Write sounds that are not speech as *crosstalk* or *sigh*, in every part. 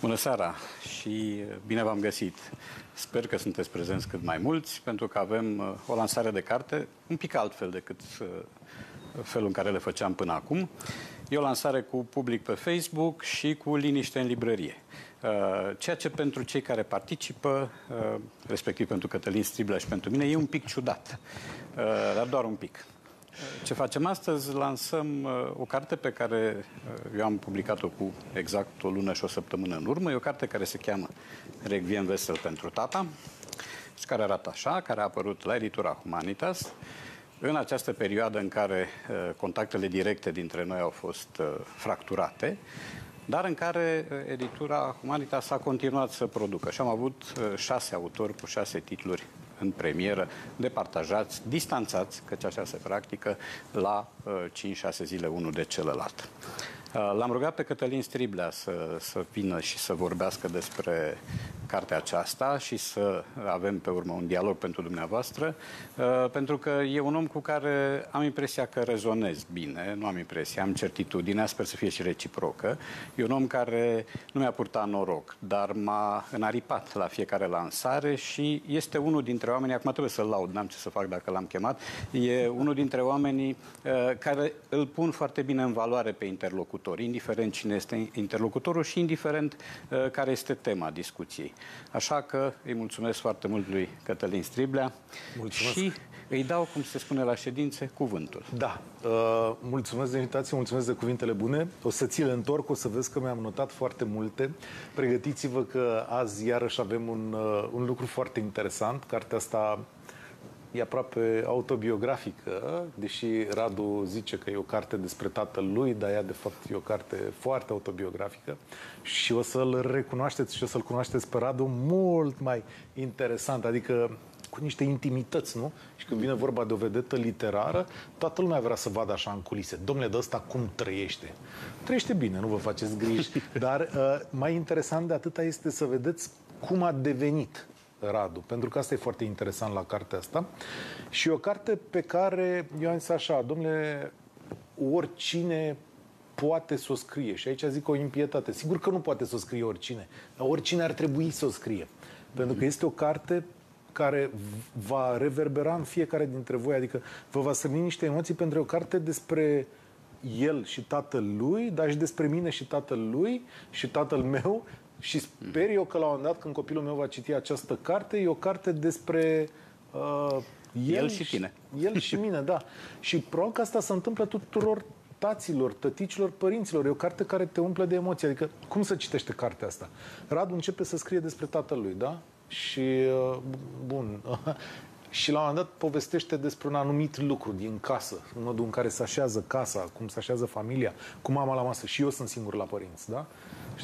Bună seara și bine v-am găsit. Sper că sunteți prezenți cât mai mulți, pentru că avem uh, o lansare de carte un pic altfel decât uh, felul în care le făceam până acum. E o lansare cu public pe Facebook și cu liniște în librărie. Uh, ceea ce pentru cei care participă, respectiv pentru Cătălin Striblea și pentru mine, e un pic ciudat, dar doar un pic. Ce facem astăzi? Lansăm uh, o carte pe care uh, eu am publicat-o cu exact o lună și o săptămână în urmă. E o carte care se cheamă Requiem Vesel pentru tata și care arată așa, care a apărut la editura Humanitas. În această perioadă în care uh, contactele directe dintre noi au fost fracturate, dar în care editura Humanitas a continuat să producă. Și am avut șase autori cu șase titluri în premieră, departajați, distanțați, căci așa se practică, la 5-6 uh, zile unul de celălalt. Uh, l-am rugat pe Cătălin Striblea să, să vină și să vorbească despre cartea aceasta și să avem pe urmă un dialog pentru dumneavoastră, uh, pentru că e un om cu care am impresia că rezonez bine, nu am impresia, am certitudinea, sper să fie și reciprocă. E un om care nu mi-a purtat noroc, dar m-a înaripat la fiecare lansare și este unul dintre oamenii, acum trebuie să-l laud, n-am ce să fac dacă l-am chemat, e unul dintre oamenii uh, care îl pun foarte bine în valoare pe interlocutor, indiferent cine este interlocutorul și indiferent uh, care este tema discuției. Așa că îi mulțumesc foarte mult lui Cătălin Striblea mulțumesc. și îi dau, cum se spune la ședințe, cuvântul. Da, uh, mulțumesc de invitație, mulțumesc de cuvintele bune. O să ți le întorc, o să vezi că mi-am notat foarte multe. Pregătiți-vă că azi iarăși avem un, uh, un lucru foarte interesant. Cartea asta e aproape autobiografică, deși Radu zice că e o carte despre tatăl lui, dar ea de fapt e o carte foarte autobiografică și o să-l recunoașteți și o să-l cunoașteți pe Radu mult mai interesant, adică cu niște intimități, nu? Și când vine vorba de o vedetă literară, toată lumea vrea să vadă așa în culise. Domnule, de ăsta cum trăiește? Trăiește bine, nu vă faceți griji. *laughs* Dar uh, mai interesant de atâta este să vedeți cum a devenit Radu, pentru că asta e foarte interesant la cartea asta. Și o carte pe care eu am zis așa, domnule, oricine poate să o scrie. Și aici zic o impietate. Sigur că nu poate să o scrie oricine, dar oricine ar trebui să o scrie. Pentru că este o carte care va reverbera în fiecare dintre voi, adică vă va strâni niște emoții pentru o carte despre el și tatăl lui, dar și despre mine și tatăl lui și tatăl meu și sper eu că la un moment dat, când copilul meu va citi această carte, e o carte despre uh, el, el și tine. El și mine, da. Și probabil că asta se întâmplă tuturor taților, tăticilor, părinților. E o carte care te umple de emoții. Adică, cum să citește cartea asta? Radu începe să scrie despre tatălui, da? Și, uh, bun, *laughs* și la un moment dat povestește despre un anumit lucru din casă, în modul în care se așează casa, cum se așează familia, cum mama la masă. Și eu sunt singur la părinți, da?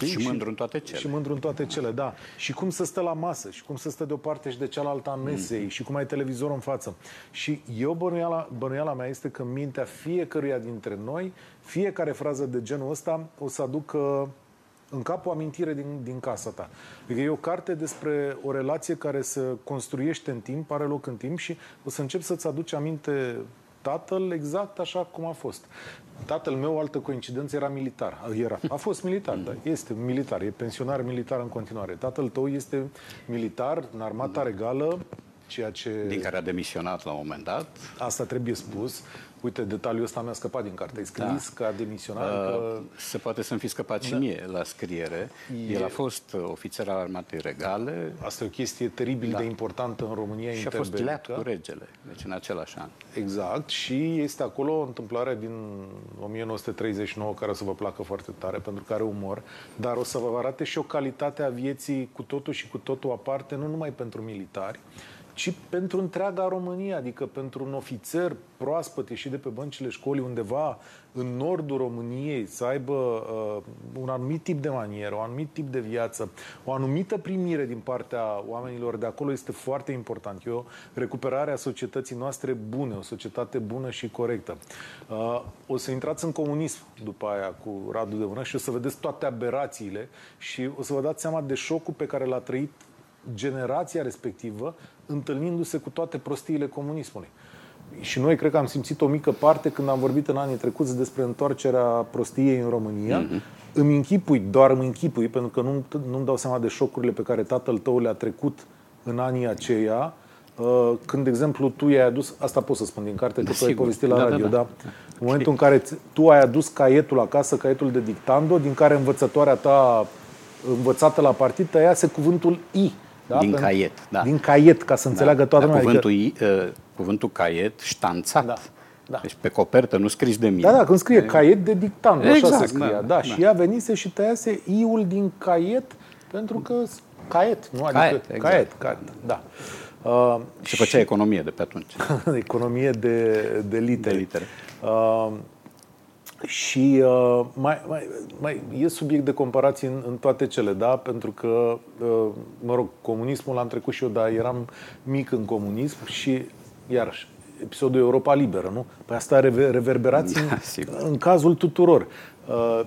Știi? Și mândru în toate cele. Și mândru în toate cele, da. Și cum să stă la masă, și cum să stă de o parte și de cealaltă a mesei, mm. și cum ai televizor în față. Și eu, bănuiala, bănuiala mea este că în mintea fiecăruia dintre noi, fiecare frază de genul ăsta o să aducă în cap o amintire din, din casa ta. Adică e o carte despre o relație care se construiește în timp, are loc în timp și o să încep să-ți aduci aminte tatăl exact așa cum a fost. Tatăl meu, altă coincidență, era militar. Era. A fost militar, da. Este militar. E pensionar militar în continuare. Tatăl tău este militar în armata regală, ceea ce... Din care a demisionat la un moment dat. Asta trebuie spus. Uite, detaliul ăsta mi-a scăpat din carte. Ai scris da. că a demisionat? Uh, că... Se poate să-mi fi scăpat da. și mie la scriere. E... El a fost ofițer al armatei regale. Asta e o chestie teribil da. de importantă în România Și a fost leat cu regele, deci în același an. Exact. Și este acolo o întâmplare din 1939 care o să vă placă foarte tare, pentru că are umor, dar o să vă arate și o calitate a vieții cu totul și cu totul aparte, nu numai pentru militari, ci pentru întreaga Românie, adică pentru un ofițer proaspăt ieșit de pe băncile școlii undeva în nordul României să aibă uh, un anumit tip de manieră, un anumit tip de viață, o anumită primire din partea oamenilor de acolo este foarte important. E o recuperare a societății noastre bune, o societate bună și corectă. Uh, o să intrați în comunism după aia cu Radu de Vână și o să vedeți toate aberațiile și o să vă dați seama de șocul pe care l-a trăit generația respectivă întâlnindu-se cu toate prostiile comunismului. și noi cred că am simțit o mică parte când am vorbit în anii trecuți despre întoarcerea prostiei în România. Mm-hmm. Îmi închipui, doar îmi închipui, pentru că nu, nu-mi dau seama de șocurile pe care tatăl tău le-a trecut în anii aceia, uh, când, de exemplu, tu i-ai adus, asta pot să spun din carte, că tu ai povestit la da, radio, da, da. da. În momentul în care tu ai adus caietul acasă, caietul de dictando, din care învățătoarea ta învățată la partid tăiase cuvântul I. Da? Din caiet, da. Din caiet, ca să da. înțeleagă toată da, lumea. Cuvântul, adică... I, uh, cuvântul caiet ștanțat. Da. Da. Deci pe copertă nu scris de mine. Da, da, când scrie caiet de dictant, exact, așa se exact, scria. Da, da, da. Și ea venise și tăiase iul din caiet pentru că caiet, nu? Adică caiet, exact. caiet, caiet da. Uh, și, și făcea economie de pe atunci. *laughs* economie de, de litere. De litere. Uh, și uh, mai, mai, mai e subiect de comparație în, în toate cele, da? Pentru că, uh, mă rog, comunismul l-am trecut și eu, dar eram mic în comunism și, iarăși, episodul Europa Liberă, nu? Păi asta are reverberații da, în, în cazul tuturor. Uh,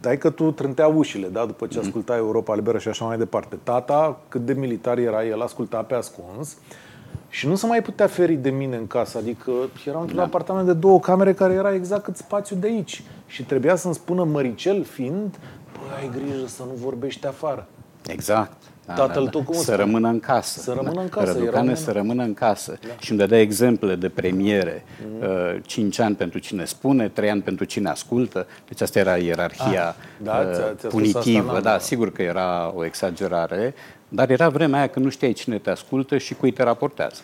dai că tu trântea ușile, da? După ce mhm. ascultai Europa Liberă și așa mai departe. Tata, cât de militar era, el asculta pe ascuns. Și nu se mai putea feri de mine în casă. Adică era într-un da. apartament de două camere care era exact cât spațiu de aici. Și trebuia să-mi spună măricel fiind, băi, ai grijă să nu vorbești afară. Exact. Da, Tatăl da, da. cum Să rămână în casă. Să rămână în casă. Răducane să rămână în casă. Da. Și îmi dădea exemple de premiere. Mm-hmm. Uh, 5 ani pentru cine spune, 3 ani pentru cine ascultă. Deci asta era ierarhia ah, da, uh, ți-a, ți-a punitivă. Asta, da, sigur că era o exagerare, dar era vremea aia când nu știai cine te ascultă și cui te raportează.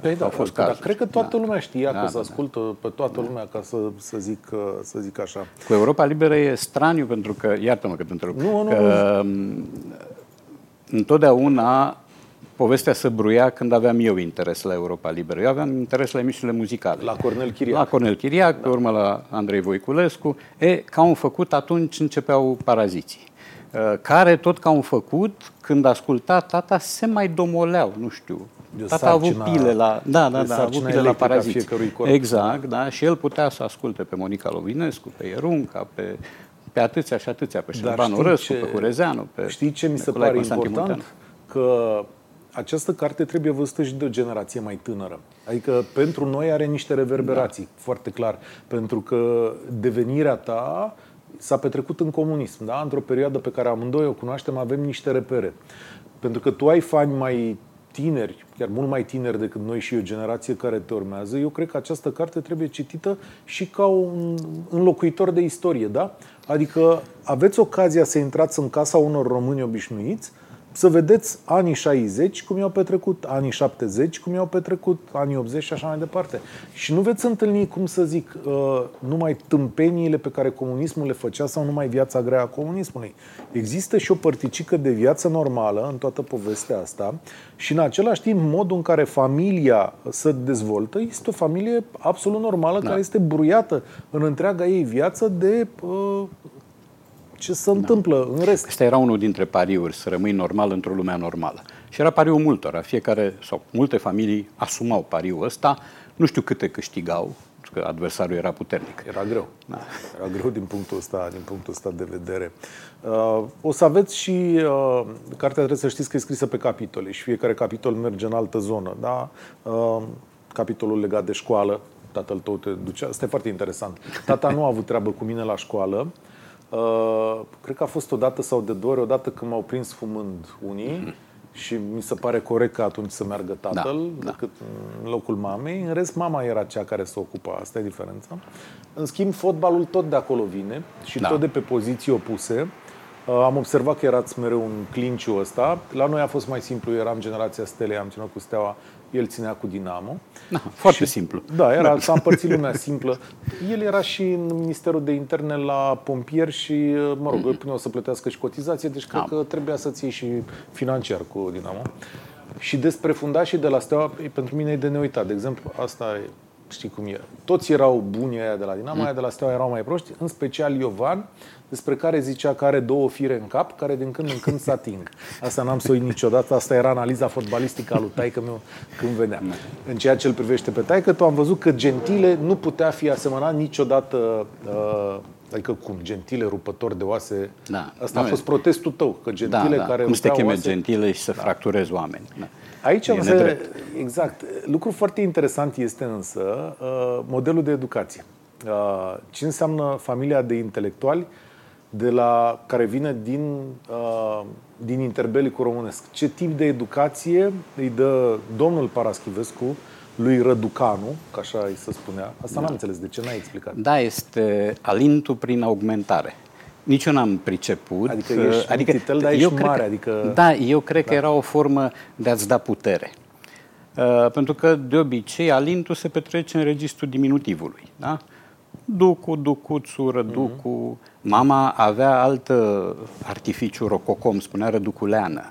Păi da, Au fost da, cred că toată da. lumea știa da, că da, se ascultă da. pe toată lumea, ca să, să, zic, să zic așa. Cu Europa Liberă e straniu, pentru că, iartă-mă că te întreb, nu, nu, că nu întotdeauna povestea se bruia când aveam eu interes la Europa Liberă. Eu aveam interes la emisiunile muzicale. La Cornel Chiriac. La Cornel Chiriac, da. pe urmă la Andrei Voiculescu. E, ca un făcut, atunci începeau paraziții care tot ca un făcut, când asculta tata, se mai domoleau, nu știu. De tata a avut pile la, da, da, da, a avut pile la paraziți. Exact, da, și el putea să asculte pe Monica Lovinescu, pe Ierunca, pe pe atâția și atâția, pe Șerban Orăscu, pe Curezeanu, pe Știi ce mi se pare important? Că această carte trebuie văzută și de o generație mai tânără. Adică pentru noi are niște reverberații, da. foarte clar. Pentru că devenirea ta s-a petrecut în comunism, da? într-o perioadă pe care amândoi o cunoaștem, avem niște repere. Pentru că tu ai fani mai tineri, chiar mult mai tineri decât noi și o generație care te urmează, eu cred că această carte trebuie citită și ca un înlocuitor de istorie, da? Adică aveți ocazia să intrați în casa unor români obișnuiți, să vedeți anii 60 cum i-au petrecut, anii 70 cum i-au petrecut, anii 80 și așa mai departe. Și nu veți întâlni, cum să zic, uh, numai tâmpeniile pe care comunismul le făcea sau numai viața grea a comunismului. Există și o părticică de viață normală în toată povestea asta și în același timp modul în care familia se dezvoltă este o familie absolut normală da. care este bruiată în întreaga ei viață de uh, ce se da. întâmplă în rest. Asta era unul dintre pariuri, să rămâi normal într-o lume normală. Și era pariul multora. Fiecare, sau multe familii asumau pariul ăsta. Nu știu câte câștigau, că adversarul era puternic. Era greu. Da. Era greu din punctul ăsta, din punctul ăsta de vedere. Uh, o să aveți și uh, cartea trebuie să știți că e scrisă pe capitole și fiecare capitol merge în altă zonă. Da? Uh, capitolul legat de școală, tatăl tău te ducea. Asta e foarte interesant. Tata nu a avut treabă cu mine la școală. Uh, cred că a fost o dată sau de două ori, o dată când m-au prins fumând unii mm-hmm. și mi se pare corect că atunci să meargă tatăl da, decât da. în locul mamei. În rest, mama era cea care se ocupa. Asta e diferența. În schimb, fotbalul tot de acolo vine și da. tot de pe poziții opuse. Uh, am observat că erați mereu un clinciu ăsta. La noi a fost mai simplu, eram generația Stelei, am ținut cu Steaua el ținea cu Dinamo. Da, foarte și, simplu. Da, era, da. s-a împărțit lumea simplă. El era și în Ministerul de Interne la pompier și, mă rog, mm-hmm. puneau să plătească și cotizație, deci cred da. că trebuia să ții și financiar cu Dinamo. Și despre fundașii de la Steaua, pentru mine e de neuitat. De exemplu, asta e, știi cum e. Toți erau buni aia de la Dinamo, mm. aia de la Steaua erau mai proști, în special Iovan, despre care zicea că are două fire în cap, care din când în când se ating. Asta n-am să o niciodată, asta era analiza fotbalistică a lui taică meu când venea. În ceea ce îl privește pe taică, tu am văzut că Gentile nu putea fi asemănat niciodată uh, Adică cum? Gentile, rupător de oase? Da. Asta a Nu, fost protestul tău, că Da, gentile da. care Cum să te rupeau cheme oase... gentile și să fracturezi oameni. Da. Aici E însă, nedrept. exact, lucru foarte interesant este însă uh, modelul de educație. Uh, ce înseamnă familia de intelectuali de la, care vine din, uh, din interbelicul românesc? Ce tip de educație îi dă domnul Paraschivescu lui Răducanu, că așa îi se spunea? Asta n-am înțeles, de ce n-ai explicat? Da, este alintul prin augmentare. Nici eu n-am priceput. Adică ești adică, mititel, dar ești eu cred mare, că, adică- Da, eu cred că era o formă de a-ți da putere. Uh, pentru că, de obicei, alintul se petrece în registrul diminutivului. Da? Ducu, ducuțu, răducu. Mama avea altă artificiu rococom, spunea răduculeană.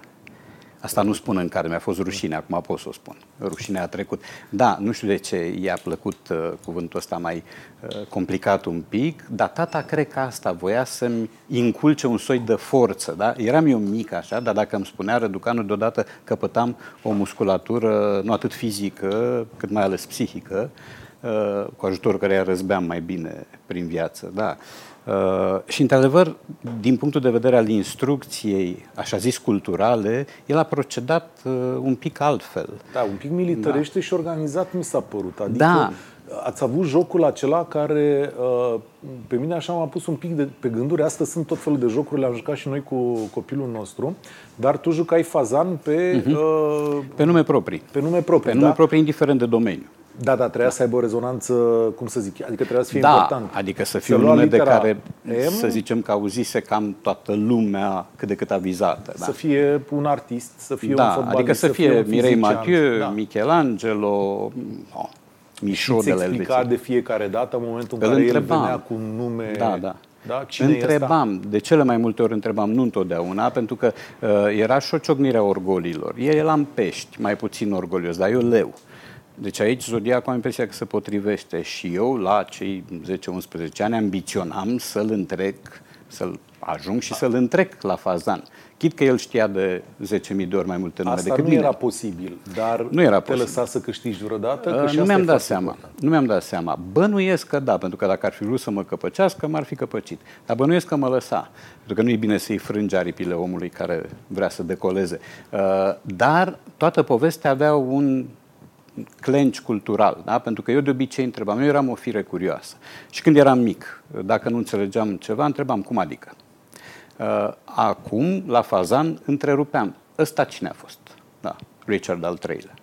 Asta nu spun în care mi-a fost rușine, acum pot să o spun. Rușine a trecut. Da, nu știu de ce i-a plăcut uh, cuvântul ăsta mai uh, complicat un pic, dar tata cred că asta voia să-mi inculce un soi de forță. Da? Eram eu mic așa, dar dacă îmi spunea Răducanu, deodată căpătam o musculatură nu atât fizică, cât mai ales psihică, uh, cu ajutorul care răzbeam mai bine prin viață. Da. Uh, și, într-adevăr, din punctul de vedere al instrucției, așa zis, culturale, el a procedat uh, un pic altfel. Da, un pic militarește și organizat mi s-a părut. Adică Da. ați avut jocul acela care uh, pe mine așa m-a pus un pic de, pe gânduri. Astăzi sunt tot felul de jocuri, le-am jucat și noi cu copilul nostru, dar tu jucai fazan pe, uh, Pe nume proprii. pe nume proprii. Pe nume da? proprii, indiferent de domeniu. Da, da, trebuia să aibă o rezonanță, cum să zic, adică trebuia să fie da, important. adică să fie un lua nume de litera care, M, să zicem că auzise cam toată lumea cât de cât avizată. Da. să fie un artist, să fie un da, fotbalist, adică să fie un Mirei fizician. Mathieu, Da. Michelangelo, oh, Mișo Îți de la explica Elveția. de fiecare dată în momentul în Îl care el întrebam. venea cu un nume... Da, da. da? Cine e ăsta? întrebam, de cele mai multe ori întrebam, nu întotdeauna, pentru că uh, era și o ciocnire a orgolilor. El era în pești, mai puțin orgolios, dar eu leu. Deci aici Zodiacul am impresia că se potrivește și eu la cei 10-11 ani ambiționam să-l întrec, să-l ajung și să-l întrec la fazan. Chit că el știa de 10.000 de ori mai multe nume Asta decât nu mine. era posibil, dar Nu era te posibil. lăsa să câștigi vreodată? Uh, Că și nu asta mi-am e dat foarte seama. important. Nu mi-am dat seama. Bănuiesc că da, pentru că dacă ar fi vrut să mă căpăcească, m-ar fi căpăcit. Dar bănuiesc că mă lăsa. Pentru că nu e bine să-i frângi aripile omului care vrea să decoleze. Uh, Dar toată povestea avea un clench cultural, da? pentru că eu de obicei întrebam, eu eram o fire curioasă. Și când eram mic, dacă nu înțelegeam ceva, întrebam cum adică. Uh, Acum, la fazan, întrerupeam. Ăsta cine a fost? Da, Richard al III-lea.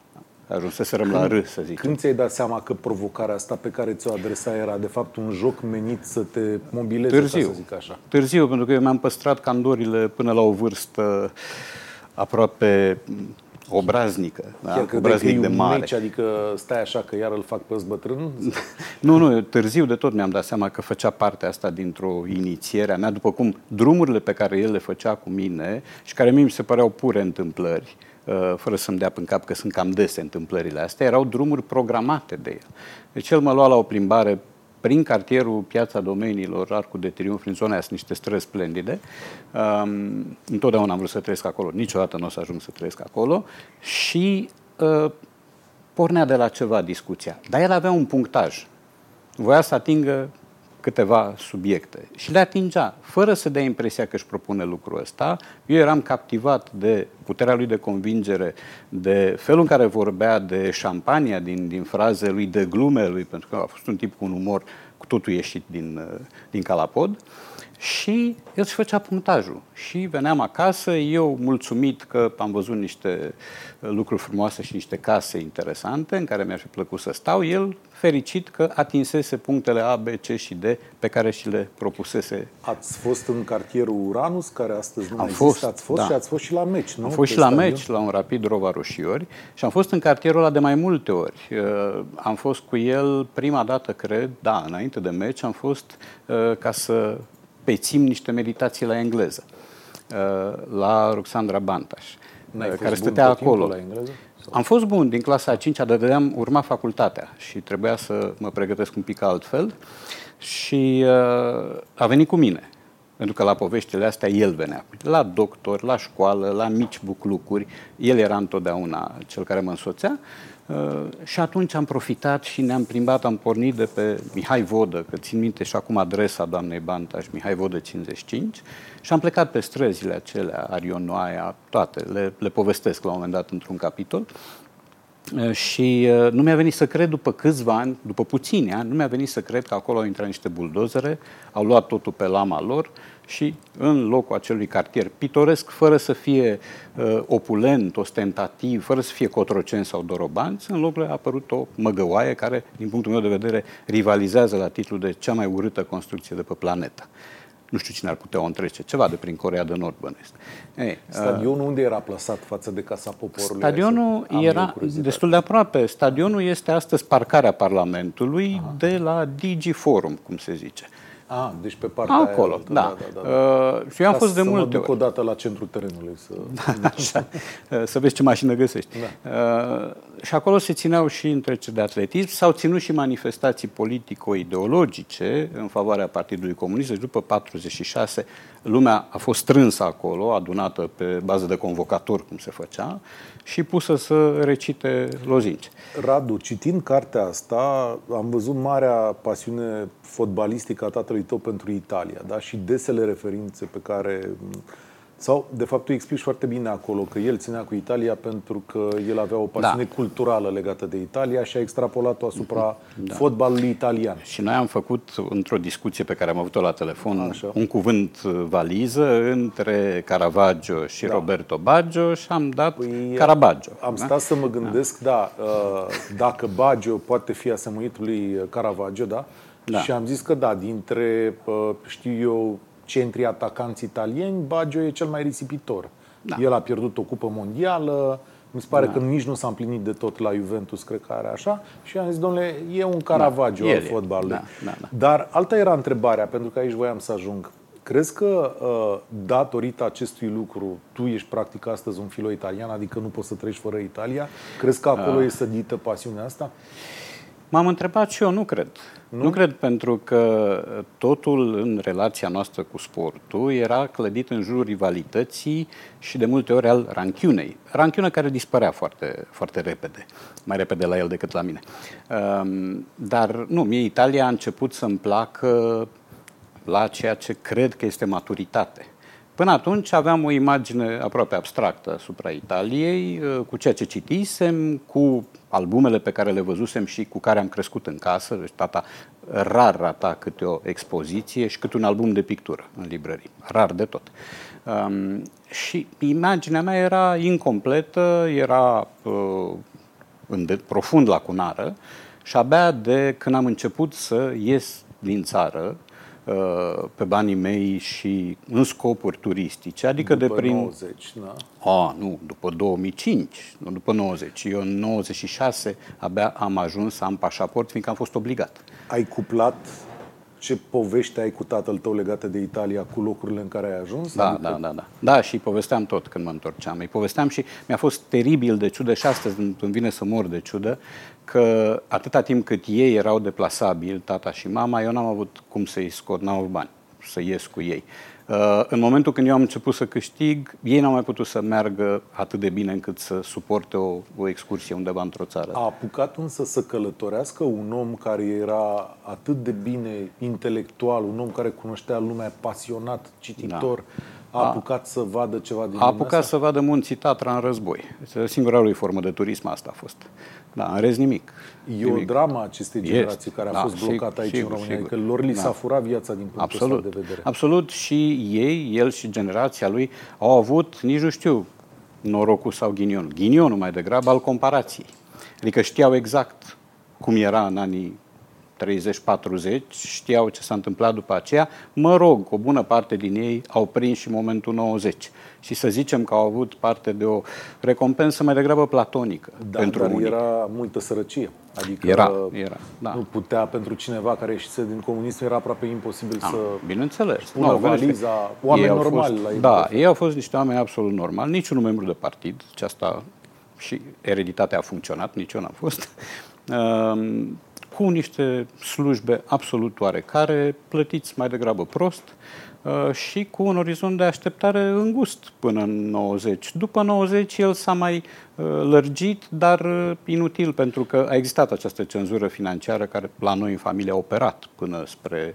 Ajunseserăm la R, să zic. Când ți-ai dat seama că provocarea asta pe care ți-o adresa era de fapt un joc menit să te mobileze, Târziu. ca să zic așa? Târziu, pentru că eu mi-am păstrat candorile până la o vârstă aproape obraznică, da? Chiar credeai că obraznic e de un mare. meci, adică stai așa că iar îl fac pe ăsta bătrân? *laughs* Nu, nu, eu târziu de tot mi-am dat seama că făcea parte asta dintr-o inițiere a mea, după cum drumurile pe care el le făcea cu mine și care mie mi se păreau pure întâmplări, uh, fără să-mi dea în cap că sunt cam dese întâmplările astea, erau drumuri programate de el. Deci el mă lua la o plimbare prin cartierul Piața Domeniilor, Arcul de Triunf, în zona aia sunt niște străzi splendide. Um, întotdeauna am vrut să trăiesc acolo, niciodată nu o să ajung să trăiesc acolo și uh, pornea de la ceva discuția. Dar el avea un punctaj. Voia să atingă câteva subiecte și le atingea, fără să dea impresia că își propune lucrul ăsta. Eu eram captivat de puterea lui de convingere, de felul în care vorbea de șampania din, din fraze lui, de glume lui, pentru că a fost un tip cu un umor cu totul ieșit din, uh, din calapod. Și el își făcea punctajul. Și veneam acasă, eu mulțumit că am văzut niște uh, lucruri frumoase și niște case interesante în care mi-ar fi plăcut să stau, el fericit că atinsese punctele A, B, C și D pe care și le propusese. Ați fost în cartierul Uranus, care astăzi nu Am mai fost, există, ați fost da. și ați fost și la meci, nu? Am fost Pe și la stadion? meci, la un rapid Rova Roșiori și am fost în cartierul ăla de mai multe ori. Uh, Am fost cu el prima dată, cred, da, înainte de meci, am fost uh, ca să pețim niște meditații la engleză, uh, la Roxandra Bantaș, N-ai uh, fost care bun stătea tot timpul acolo. la engleză? Sau? Am fost bun din clasa a 5 dar dădeam, urma facultatea și trebuia să mă pregătesc un pic altfel și uh, a venit cu mine. pentru că la poveștile astea el venea. La doctor, la școală, la mici buclucuri, el era întotdeauna cel care mă însoțea. Uh, și atunci am profitat și ne-am plimbat, am pornit de pe Mihai Vodă, că țin minte și acum adresa doamnei Bantaș, Mihai Vodă 55, și am plecat pe străzile acelea, Arionoaia, toate, le, le povestesc la un moment dat într-un capitol. Uh, și uh, nu mi-a venit să cred după câțiva ani, după puțini ani, nu mi-a venit să cred că acolo au intrat niște buldozere, au luat totul pe lama lor și în locul acelui cartier pitoresc, fără să fie uh, opulent, ostentativ, fără să fie cotrocen sau dorobanți, în locul a apărut o măgăoaie care, din punctul meu de vedere, rivalizează la titlul de cea mai urâtă construcție de pe planetă. Nu știu cine ar putea o întrece, ceva de prin Corea de Nord bănesc. Ei, Stadionul uh, unde era plasat față de Casa Poporului? Stadionul era destul de aproape. Stadionul este astăzi parcarea Parlamentului Aha. de la Digi Forum, cum se zice. Ah, deci pe partea Acolo, aia, da. da, da, da, da. Uh, și eu am fost de multe să mă duc o dată la centrul terenului. Să, da, *laughs* așa, uh, să vezi ce mașină găsești. Da. Uh, și acolo se țineau și întreceri de atletism, s-au ținut și manifestații politico-ideologice în favoarea Partidului Comunist. Deci după 46, lumea a fost strânsă acolo, adunată pe bază de convocator, cum se făcea, și pusă să recite lozinci. Radu, citind cartea asta, am văzut marea pasiune fotbalistică a tatălui tău pentru Italia, da? și desele referințe pe care sau, de fapt, tu explici foarte bine acolo că el ținea cu Italia pentru că el avea o pasiune da. culturală legată de Italia și a extrapolat-o asupra da. fotbalului italian. Și noi am făcut, într-o discuție pe care am avut-o la telefon, Așa. un cuvânt valiză între Caravaggio și da. Roberto Baggio și am dat păi, Caravaggio. Am da? stat să mă gândesc, da, da dacă Baggio poate fi asemuit lui Caravaggio, da? da? Și am zis că da, dintre, știu eu, centri atacanți italieni, Baggio e cel mai risipitor. Da. El a pierdut o cupă mondială, mi se pare da. că nici nu s-a împlinit de tot la Juventus, cred că are așa. Și am zis, domnule, e un Caravaggio da, al fotbalului. Da, da, da. Dar alta era întrebarea, pentru că aici voiam să ajung. Crezi că, uh, datorită acestui lucru, tu ești practic astăzi un filo italian, adică nu poți să treci fără Italia? Crezi că acolo uh. e sădită pasiunea asta? M-am întrebat și eu, nu cred. Nu? nu cred pentru că totul în relația noastră cu sportul era clădit în jurul rivalității și de multe ori al ranchiunei. Ranchiunea care dispărea foarte, foarte repede, mai repede la el decât la mine. Um, dar nu, mie Italia a început să-mi placă la ceea ce cred că este maturitate. Până atunci aveam o imagine aproape abstractă asupra Italiei, uh, cu ceea ce citisem, cu albumele pe care le văzusem și cu care am crescut în casă. Deci tata rar rata câte o expoziție și câte un album de pictură în librării. Rar de tot. Um, și imaginea mea era incompletă, era uh, în de, profund lacunară și abia de când am început să ies din țară, Uh, pe banii mei și în scopuri turistice, adică după de prin... 90, da? A, nu, după 2005, nu după 90. Eu în 96 abia am ajuns să am pașaport, fiindcă am fost obligat. Ai cuplat ce povești ai cu tatăl tău legate de Italia cu locurile în care ai ajuns? Da, adică... da, da, da. Da, și povesteam tot când mă întorceam. Îi povesteam și mi-a fost teribil de ciudă și astăzi îmi vine să mor de ciudă că atâta timp cât ei erau deplasabili, tata și mama, eu n-am avut cum să-i scot, n-am avut bani să ies cu ei. Uh, în momentul când eu am început să câștig, ei n-au mai putut să meargă atât de bine încât să suporte o, o excursie undeva într-o țară. A apucat însă să călătorească un om care era atât de bine intelectual, un om care cunoștea lumea, pasionat, cititor, da a apucat să vadă ceva din A apucat asta? să vadă munții Tatra în război. Este singura lui formă de turism asta a fost. Da, în rez nimic. E nimic. o dramă acestei generații este. care a da, fost blocată aici sigur, în România, sigur. că lor li s-a da. furat viața din punctul Absolut. ăsta de vedere. Absolut și ei, el și generația lui au avut, nici nu știu, norocul sau ghinionul. Ghinionul mai degrabă al comparației. Adică știau exact cum era în anii 30-40, știau ce s-a întâmplat după aceea. Mă rog, o bună parte din ei au prins și momentul 90. Și să zicem că au avut parte de o recompensă mai degrabă platonică da, pentru dar unii. era multă sărăcie. Adică era, era, da. nu putea pentru cineva care ieșise din comunism, era aproape imposibil da, să bineînțeles. pună no, valiza, oameni normali fost, la ei. Da, ei au fost niște oameni absolut normali, niciunul membru de partid, ce asta și ereditatea a funcționat, nici eu n-am fost. *laughs* Um, cu niște slujbe absolut oarecare, plătiți mai degrabă prost, uh, și cu un orizont de așteptare îngust până în 90. După 90 el s-a mai uh, lărgit, dar inutil, pentru că a existat această cenzură financiară care la noi în familie a operat până spre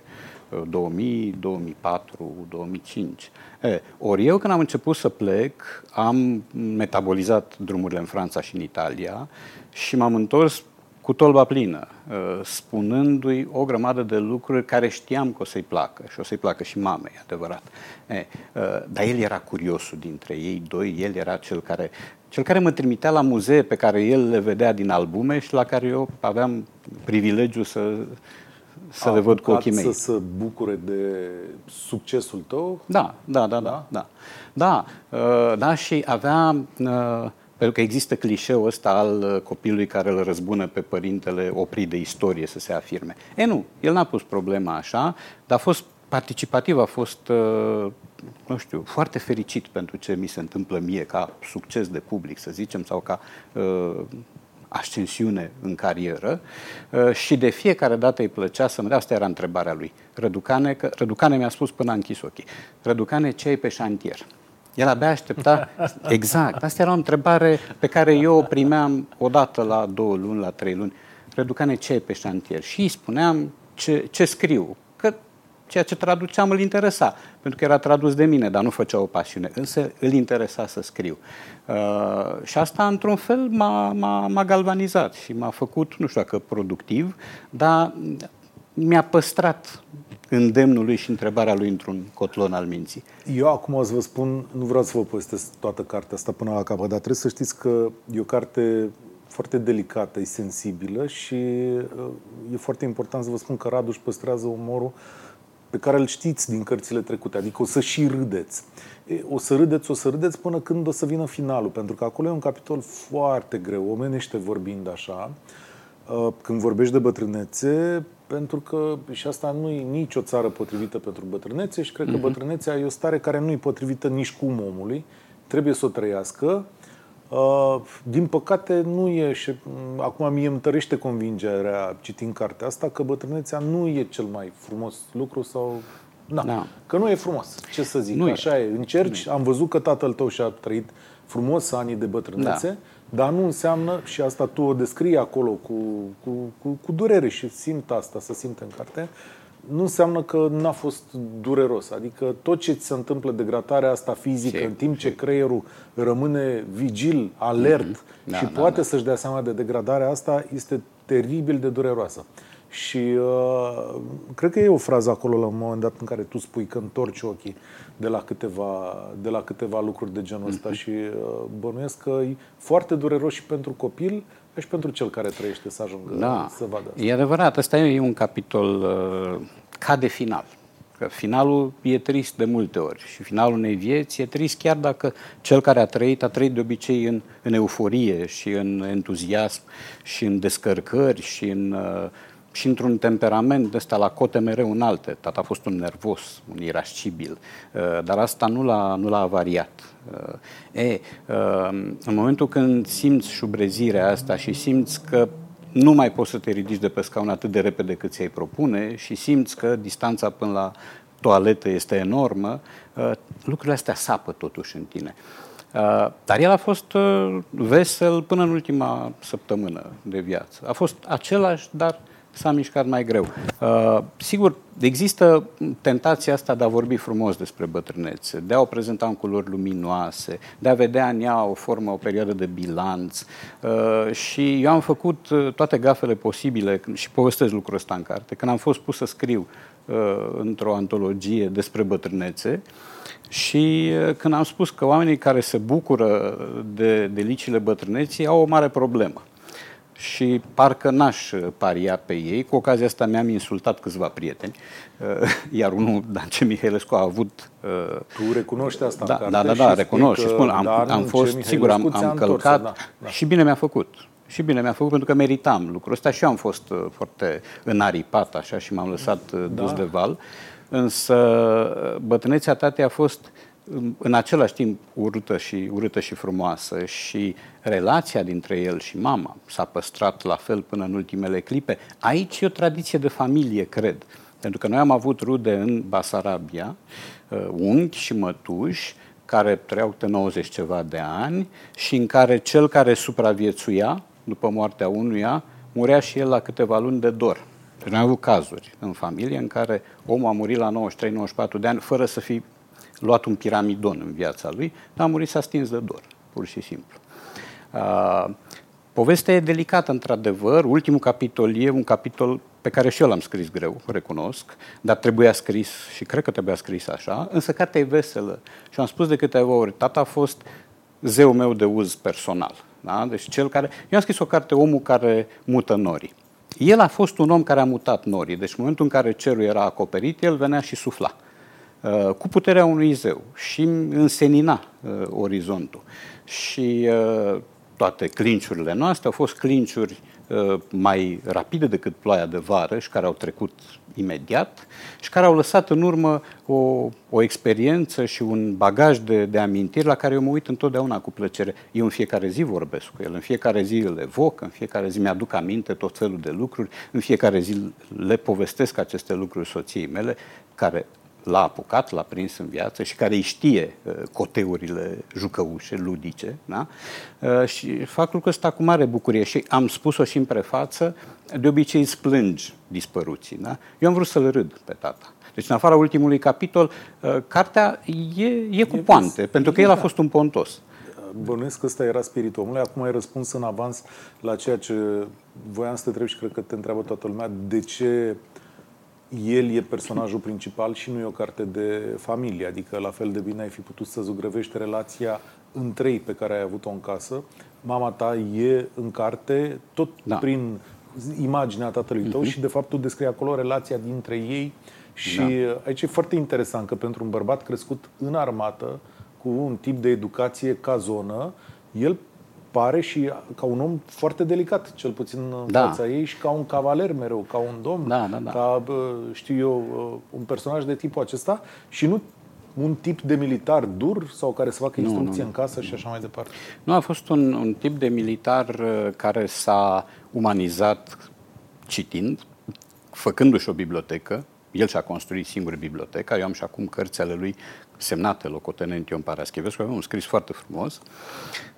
2000, 2004, 2005. E, ori eu când am început să plec, am metabolizat drumurile în Franța și în Italia și m-am întors cu tolba plină, uh, spunându-i o grămadă de lucruri care știam că o să-i placă și o să-i placă și mamei, adevărat. E, uh, dar el era curiosul dintre ei doi, el era cel care, cel care mă trimitea la muzee pe care el le vedea din albume și la care eu aveam privilegiu să, să le văd cu ochii mei. să se bucure de succesul tău? Da, da, da, da. Da, da, da, uh, da și avea... Pentru că există clișeul ăsta al uh, copilului care îl răzbună pe părintele oprit de istorie să se afirme. E nu, el n-a pus problema așa, dar a fost participativ, a fost, uh, nu știu, foarte fericit pentru ce mi se întâmplă mie ca succes de public, să zicem, sau ca uh, ascensiune în carieră uh, și de fiecare dată îi plăcea să mă dea, asta era întrebarea lui, Răducane, că Răducane mi-a spus până a închis ochii, Răducane, ce ai pe șantier? El abia aștepta, *laughs* exact, asta era o întrebare pe care eu o primeam odată la două luni, la trei luni. Reducane, ce e pe șantier? Și îi spuneam ce, ce scriu, că ceea ce traduceam îl interesa, pentru că era tradus de mine, dar nu făcea o pasiune, însă îl interesa să scriu. Uh, și asta, într-un fel, m-a, m-a, m-a galvanizat și m-a făcut, nu știu dacă productiv, dar mi-a păstrat îndemnul lui și întrebarea lui într-un cotlon al minții. Eu acum o să vă spun, nu vreau să vă povestesc toată cartea asta până la capăt, dar trebuie să știți că e o carte foarte delicată, e sensibilă și uh, e foarte important să vă spun că Raduș își păstrează umorul pe care îl știți din cărțile trecute, adică o să și râdeți. O să râdeți, o să râdeți până când o să vină finalul, pentru că acolo e un capitol foarte greu, omenește vorbind așa. Uh, când vorbești de bătrânețe, pentru că și asta nu e nicio țară potrivită pentru bătrânețe și cred că mhm. bătrânețea e o stare care nu e potrivită nici cum omului, trebuie să o trăiască. Uh, din păcate nu e și mm, acum mie îmi întărește convingerea citind cartea asta că bătrânețea nu e cel mai frumos lucru sau da, da. că nu e frumos. Ce să zic, nu așa e. e. Încerci, nu am văzut că tatăl tău și-a trăit frumos anii de bătrânețe, da. Dar nu înseamnă, și asta tu o descrii acolo cu, cu, cu, cu durere și simt asta, să simt în carte, nu înseamnă că n-a fost dureros. Adică tot ce ți se întâmplă, degradarea asta fizică, în timp ce creierul rămâne vigil, alert mm-hmm. da, și da, poate da. să-și dea seama de degradarea asta, este teribil de dureroasă. Și uh, cred că e o frază acolo la un moment dat în care tu spui că întorci ochii de la câteva, de la câteva lucruri de genul ăsta mm-hmm. și uh, bănuiesc că e foarte dureros și pentru copil și pentru cel care trăiește să ajungă da. să vadă asta. E adevărat, ăsta e un capitol uh, ca de final. Că finalul e trist de multe ori și finalul unei vieți e trist chiar dacă cel care a trăit a trăit de obicei în, în euforie și în entuziasm și în descărcări și în uh, și într-un temperament ăsta la cote mereu înalte. Tata a fost un nervos, un irascibil, uh, dar asta nu l-a, nu l-a avariat. Uh, e, uh, în momentul când simți șubrezirea asta și simți că nu mai poți să te ridici de pe scaun atât de repede cât ți-ai propune și simți că distanța până la toaletă este enormă, lucrurile astea sapă totuși în tine. Dar el a fost vesel până în ultima săptămână de viață. A fost același, dar s-a mișcat mai greu. Uh, sigur, există tentația asta de a vorbi frumos despre bătrânețe, de a o prezenta în culori luminoase, de a vedea în ea o formă, o perioadă de bilanț. Uh, și eu am făcut uh, toate gafele posibile și povestesc lucrul ăsta în carte. Când am fost pus să scriu uh, într-o antologie despre bătrânețe, și uh, când am spus că oamenii care se bucură de delicile bătrâneții au o mare problemă și parcă n-aș paria pe ei. Cu ocazia asta mi-am insultat câțiva prieteni, uh, *laughs* iar unul, Dance Mihailescu, a avut... Uh, tu recunoști asta Da, da, da, da, recunosc și spun, am, am fost, sigur, am, am călcat da, da. și bine mi-a făcut. Și bine mi-a făcut pentru că meritam lucrul ăsta și eu am fost uh, foarte înaripat așa și m-am lăsat da. dus de val. Însă bătrânețea tatei a fost în același timp urâtă și, urâtă și frumoasă și relația dintre el și mama s-a păstrat la fel până în ultimele clipe. Aici e o tradiție de familie, cred. Pentru că noi am avut rude în Basarabia uh, unghi și mătuși care trăiau câte 90 ceva de ani și în care cel care supraviețuia după moartea unuia murea și el la câteva luni de dor. Deci noi am avut cazuri în familie în care omul a murit la 93-94 de ani fără să fi luat un piramidon în viața lui, dar a murit s-a stins de dor, pur și simplu. Uh, povestea e delicată, într-adevăr. Ultimul capitol e un capitol pe care și eu l-am scris greu, recunosc, dar trebuia scris și cred că trebuia scris așa, însă cartea e veselă. Și am spus de câteva ori, tata a fost zeul meu de uz personal. Da? Deci cel care... Eu am scris o carte, Omul care mută norii. El a fost un om care a mutat norii, deci în momentul în care cerul era acoperit, el venea și sufla uh, cu puterea unui zeu și însenina uh, orizontul. Și uh, toate clinciurile noastre au fost clinciuri uh, mai rapide decât ploaia de vară și care au trecut imediat și care au lăsat în urmă o, o experiență și un bagaj de, de amintiri la care eu mă uit întotdeauna cu plăcere. Eu în fiecare zi vorbesc cu el, în fiecare zi îl evoc, în fiecare zi mi-aduc aminte tot felul de lucruri, în fiecare zi le povestesc aceste lucruri soției mele, care l-a apucat, l-a prins în viață și care îi știe uh, coteurile jucăușe, ludice, da? Uh, și fac lucrul ăsta cu mare bucurie și am spus-o și în prefață, de obicei îți plângi dispăruții, da? Eu am vrut să-l râd pe tata. Deci, în afara ultimului capitol, uh, cartea e, e cu poante, pentru că el a fost un pontos. Bănuiesc că ăsta era spiritul omului. Acum ai răspuns în avans la ceea ce voiam să te întreb și cred că te întreabă toată lumea. De ce el e personajul principal și nu e o carte de familie. Adică la fel de bine ai fi putut să zugrăvești relația între ei pe care ai avut-o în casă. Mama ta e în carte tot da. prin imaginea tatălui tău uh-huh. și de fapt tu descrii acolo relația dintre ei și da. aici e foarte interesant că pentru un bărbat crescut în armată cu un tip de educație ca zonă, el pare și ca un om foarte delicat, cel puțin în da. fața ei, și ca un cavaler mereu, ca un domn, da, da, da. ca, știu eu, un personaj de tipul acesta și nu un tip de militar dur sau care să facă instrucție nu, nu. în casă și așa mai departe? Nu, a fost un, un tip de militar uh, care s-a umanizat citind, făcându-și o bibliotecă, el și-a construit singur biblioteca, eu am și acum cărți ale lui semnate locotenent Ion Paraschivescu, avem un scris foarte frumos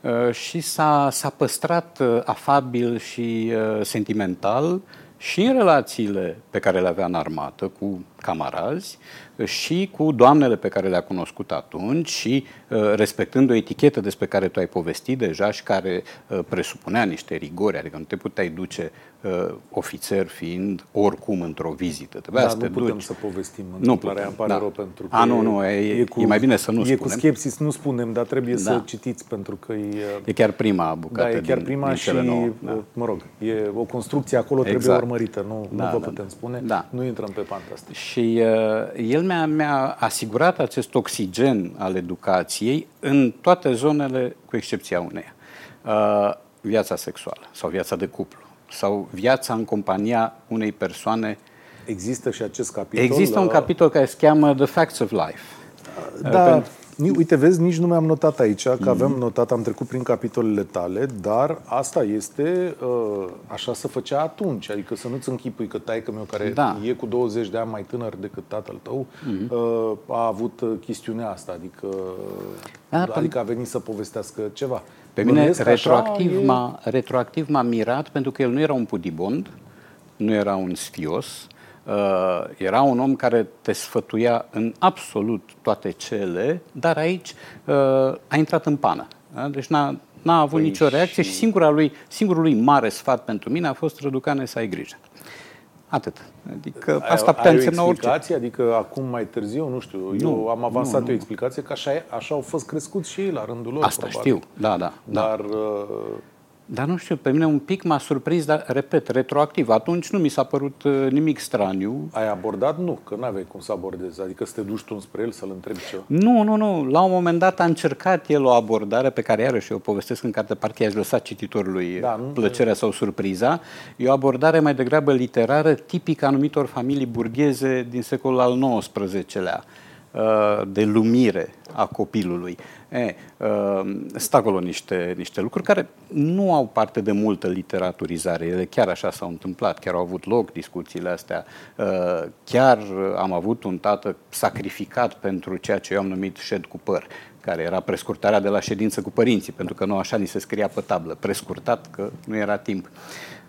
uh, și s-a, s-a păstrat uh, afabil și uh, sentimental și în relațiile pe care le avea în armată cu camarazi, și cu doamnele pe care le-a cunoscut atunci și uh, respectând o etichetă despre care tu ai povestit deja și care uh, presupunea niște rigori, adică nu te puteai duce uh, ofițer fiind oricum într-o vizită. Trebuia da, să nu te putem duci. să povestim nu putem, îmi pare da. rău pentru că A, nu, nu, e, e, cu, e mai bine să nu e spunem. cu skepsis, nu spunem, dar trebuie da. să citiți pentru că e... E chiar prima bucată Da, e chiar din, prima din și, nouă, da. mă rog, e o construcție acolo, exact. trebuie urmărită, nu, da, nu vă da, putem spune, da. nu intrăm pe panta asta. Și uh, el mi-a, mi-a asigurat acest oxigen al educației în toate zonele, cu excepția uneia. Uh, viața sexuală sau viața de cuplu sau viața în compania unei persoane. Există și acest capitol? Există un uh, capitol care se cheamă The Facts of Life. Da, uh, pentru Uite, vezi, nici nu mi-am notat aici, că mm-hmm. avem notat, am trecut prin capitolele tale, dar asta este, uh, așa să făcea atunci, adică să nu-ți închipui că taică meu, care da. e cu 20 de ani mai tânăr decât tatăl tău, mm-hmm. uh, a avut uh, chestiunea asta, adică, da, adică a venit să povestească ceva. Pe mine retroactiv, e... m-a, retroactiv m-a mirat pentru că el nu era un pudibond, nu era un sfios, Uh, era un om care te sfătuia în absolut toate cele, dar aici uh, a intrat în pană. Da? Deci n-a, n-a avut păi nicio reacție și, și singura lui, singurul lui mare sfat pentru mine a fost Răducane să ai grijă. Atât. Adică ai, asta putea însemna orice. Adică acum mai târziu, nu știu, nu, eu am avansat nu, nu. o explicație că așa, așa au fost crescuți și ei la rândul lor. Asta probabil. știu, da, da. Dar da. Dar nu știu, pe mine un pic m-a surprins, dar, repet, retroactiv. Atunci nu mi s-a părut uh, nimic straniu. Ai abordat? Nu, că nu aveai cum să abordezi. Adică să te duci tu spre el, să-l întrebi ce. Nu, nu, nu. La un moment dat a încercat el o abordare pe care iarăși eu povestesc în carte, parcă i-aș lăsa cititorului da, nu, plăcerea sau surpriza. E o abordare mai degrabă literară, tipică anumitor familii burgheze din secolul al XIX-lea uh, de lumire a copilului. E, uh, sunt acolo niște, niște lucruri care nu au parte de multă literaturizare. Ele chiar așa s-au întâmplat, chiar au avut loc discuțiile astea. Uh, chiar am avut un tată sacrificat pentru ceea ce eu am numit șed cu păr care era prescurtarea de la ședință cu părinții, pentru că nu așa ni se scria pe tablă, prescurtat că nu era timp.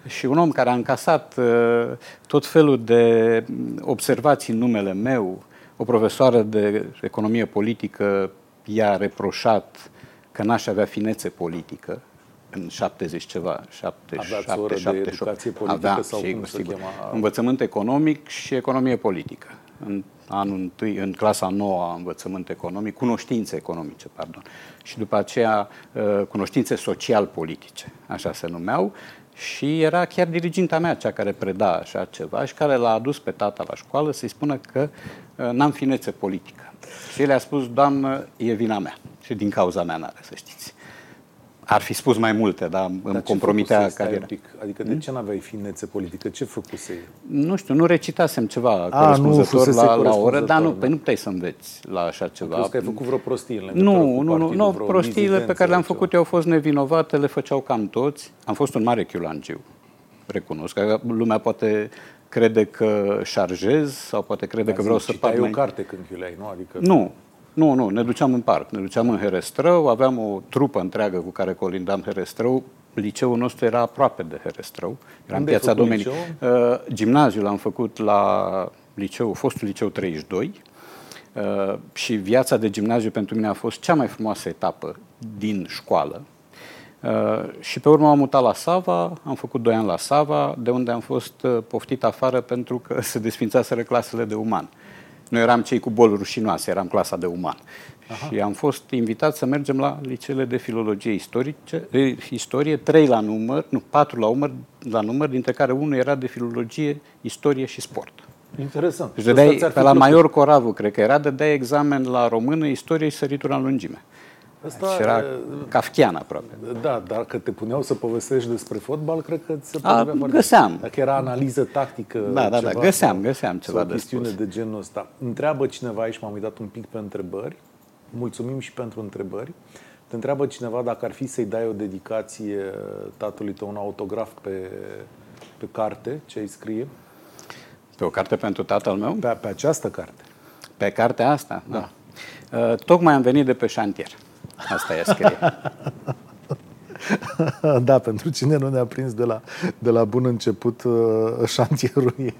Și un om care a încasat uh, tot felul de observații în numele meu, o profesoară de economie politică i-a reproșat că n-aș avea finețe politică în 70 ceva, 77, oră 78. de educație politică avea, sau sigur, cum se sigur. chema? Învățământ economic și economie politică. În anul întâi, în clasa nouă învățământ economic, cunoștințe economice, pardon. Și după aceea uh, cunoștințe social-politice, așa se numeau. Și era chiar diriginta mea cea care preda așa ceva și care l-a adus pe tata la școală să-i spună că uh, n-am finețe politică. Și el a spus, doamnă, e vina mea. Și din cauza mea n-are, să știți. Ar fi spus mai multe, dar îmi compromitea cariera. Adică de ce n-aveai finețe politică? Ce făcuse Nu știu, nu recitasem ceva A, corespunzător nu, la, la oră, dar nu, da. nu puteai să înveți la așa ceva. Crezi că ai făcut vreo prostie în Nu, nu, nu, nu prostiile pe care le-am făcut eu au fost nevinovate, le făceau cam toți. Am fost un mare chiulangiu, recunosc. Că lumea poate crede că șarjez sau poate crede că vreau să par mai... o carte când chiuleai, nu? Adică... Nu, nu, nu, ne duceam în parc, ne duceam în Herestrău, aveam o trupă întreagă cu care colindam Herestrău. Liceul nostru era aproape de Herestrău, era Unde în piața Domenic. Uh, gimnaziul am făcut la liceu, fostul liceu 32 uh, și viața de gimnaziu pentru mine a fost cea mai frumoasă etapă din școală. Uh, și pe urmă am mutat la Sava, am făcut doi ani la Sava, de unde am fost uh, poftit afară pentru că *laughs* se desfințaseră clasele de uman. Noi eram cei cu boli rușinoase, eram clasa de uman. Aha. Și am fost invitat să mergem la liceele de filologie istorice, istorie, trei la număr, nu, patru la număr, la număr, dintre care unul era de filologie, istorie și sport. Interesant. Și dădeai, pe la Maior Coravu, cred că era, dădeai examen la română, istorie și săritura în lungime. Asta, și era kafkian aproape. Da, dar că te puneau să povestești despre fotbal, cred că se A, foarte Găseam. Dacă era analiză tactică, Da, da, da, găseam, găseam ceva de chestiune spus. de genul ăsta. Întreabă cineva aici, m-am uitat un pic pe întrebări, mulțumim și pentru întrebări. Te întreabă cineva dacă ar fi să-i dai o dedicație tatălui tău, un autograf pe, pe carte, ce ai scrie? Pe o carte pentru tatăl meu? Pe, pe această carte. Pe cartea asta? Da. da. Uh, tocmai am venit de pe șantier. Asta e scrie. *laughs* da, pentru cine nu ne-a prins de la, de la bun început, uh, șantierul e...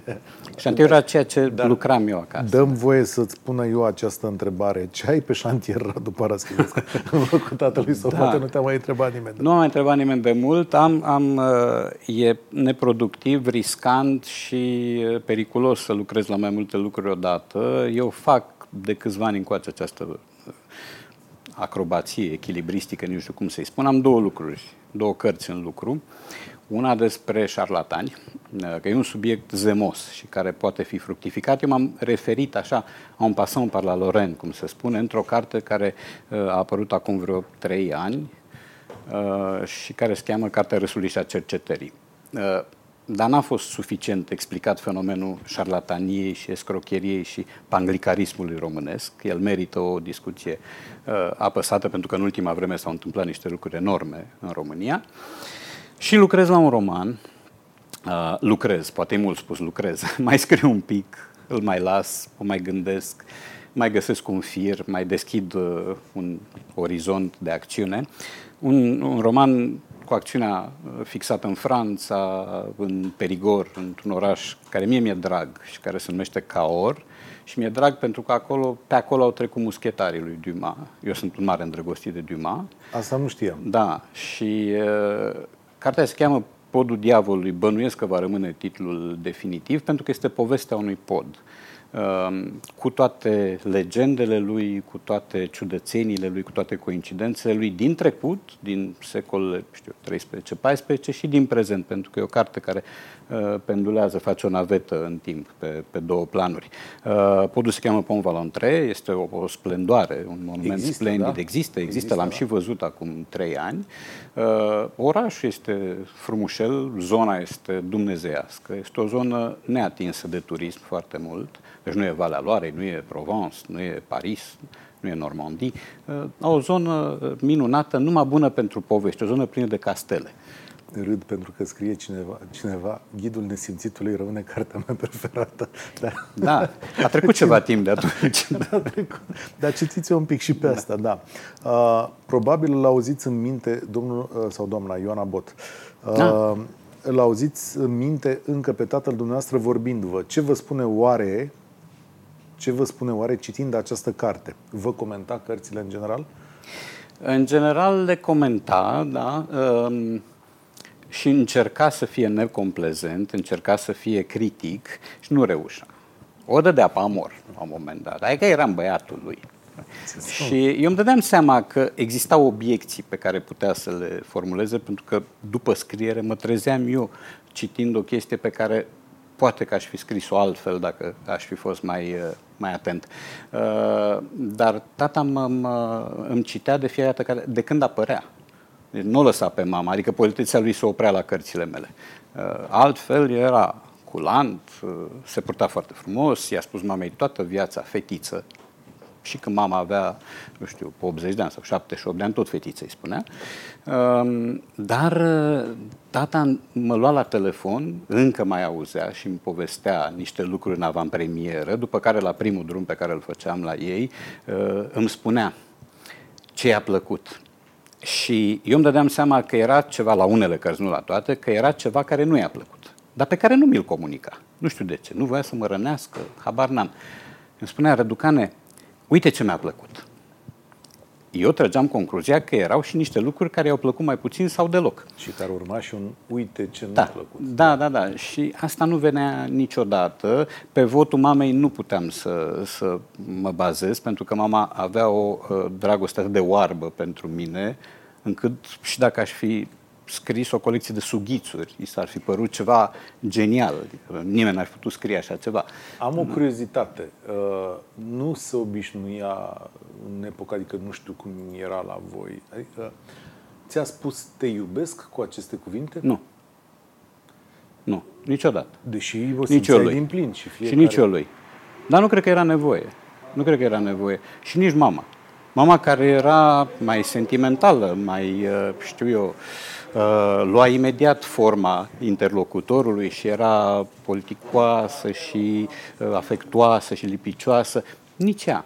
Șantierul era ceea ce Dar lucram eu acasă. Dăm voie să-ți spună eu această întrebare. Ce ai pe șantier, Radu Paraschivescu? *laughs* în locul tatălui sau da. poate nu te-a mai întrebat nimeni? Nu m-a mai întrebat nimeni de mult. Am, am, uh, e neproductiv, riscant și uh, periculos să lucrez la mai multe lucruri odată. Eu fac de câțiva ani încoace această acrobație echilibristică, nu știu cum să-i spun, am două lucruri, două cărți în lucru. Una despre șarlatani, că e un subiect zemos și care poate fi fructificat. Eu m-am referit așa, a un passant par la Loren, cum se spune, într-o carte care uh, a apărut acum vreo trei ani uh, și care se cheamă Cartea Răsului și a Cercetării. Uh, dar n-a fost suficient explicat fenomenul șarlataniei și escrocheriei și panglicarismului românesc. El merită o discuție uh, apăsată pentru că în ultima vreme s-au întâmplat niște lucruri enorme în România. Și lucrez la un roman, uh, lucrez, poate e mult spus lucrez, *laughs* mai scriu un pic, îl mai las, o mai gândesc, mai găsesc un fir, mai deschid uh, un orizont de acțiune. Un, un roman cu acțiunea uh, fixată în Franța, în Perigor, într-un oraș care mie mi-e drag și care se numește Caor. Și mi-e drag pentru că acolo, pe acolo au trecut muschetarii lui Dumas. Eu sunt un mare îndrăgostit de Dumas. Asta nu știam. Da. Și uh, cartea se cheamă Podul Diavolului. Bănuiesc că va rămâne titlul definitiv pentru că este povestea unui pod. Uh, Ehm, cu toate legendele lui, cu toate ciudățenile lui, cu toate coincidențele lui din trecut, din secolele știu, 13-14 și din prezent, pentru că e o carte care uh, pendulează, face o navetă în timp pe, pe două planuri. Uh, podul se cheamă Pont Valentre, este o, o splendoare, un monument există, splendid. Da? Există, există, există l-am da. și văzut acum trei ani. Uh, orașul este frumușel, zona este dumnezeiască, este o zonă neatinsă de turism foarte mult Deci nu e Valea Loarei, nu e Provence, nu e Paris, nu e Normandie. O zonă minunată, numai bună pentru povești, o zonă plină de castele râd pentru că scrie cineva, cineva Ghidul nesimțitului rămâne cartea mea preferată. Da, da a trecut ceva timp de atunci. *laughs* da, Dar citiți un pic și pe asta, da. Uh, probabil îl auziți în minte domnul uh, sau doamna Ioana Bot. Uh, da. Îl auziți în minte încă pe tatăl dumneavoastră vorbindu-vă. Ce vă spune oare ce vă spune oare citind această carte? Vă comenta cărțile în general? În general le comenta, da. Uh, și încerca să fie necomplezent, încerca să fie critic și nu reușea. O dădea pe amor la un moment dat. Adică eram băiatul lui. Și eu îmi dădeam seama că existau obiecții pe care putea să le formuleze, pentru că după scriere mă trezeam eu citind o chestie pe care poate că aș fi scris-o altfel dacă aș fi fost mai, mai atent. Uh, dar tata mă, mă, îmi citea de fiecare dată, de când apărea. Deci nu o lăsa pe mama, adică politica lui se oprea la cărțile mele. Uh, altfel era culant, uh, se purta foarte frumos, i-a spus mamei toată viața fetiță, și când mama avea, nu știu, 80 de ani sau 78 de ani, tot fetiță îi spunea. Um, dar uh, tata mă lua la telefon, încă mai auzea și îmi povestea niște lucruri în avantpremieră, după care la primul drum pe care îl făceam la ei, îmi spunea ce i-a plăcut, și eu îmi dădeam seama că era ceva, la unele cărți, nu la toate, că era ceva care nu i-a plăcut, dar pe care nu mi-l comunica. Nu știu de ce, nu voia să mă rănească, habar n-am. Îmi spunea, Răducane, uite ce mi-a plăcut. Eu trăgeam concluzia că erau și niște lucruri care i-au plăcut mai puțin sau deloc. Și care urma și un uite ce da, nu-a plăcut. Da, da, da. Și asta nu venea niciodată. Pe votul mamei nu puteam să, să mă bazez, pentru că mama avea o uh, dragoste de oarbă pentru mine, încât și dacă aș fi scris o colecție de sughițuri, i s-ar fi părut ceva genial. Adică nimeni n-ar fi putut scrie așa ceva. Am o curiozitate. Uh, nu se obișnuia în epoca, adică nu știu cum era la voi. Adică, ți-a spus te iubesc cu aceste cuvinte? Nu. Nu, niciodată. Deși vă nici lui. din plin și fiecare... Și nici eu lui. Dar nu cred că era nevoie. Nu cred că era nevoie. Și nici mama. Mama care era mai sentimentală, mai, uh, știu eu, uh, lua imediat forma interlocutorului și era politicoasă și uh, afectuoasă și lipicioasă, nici ea.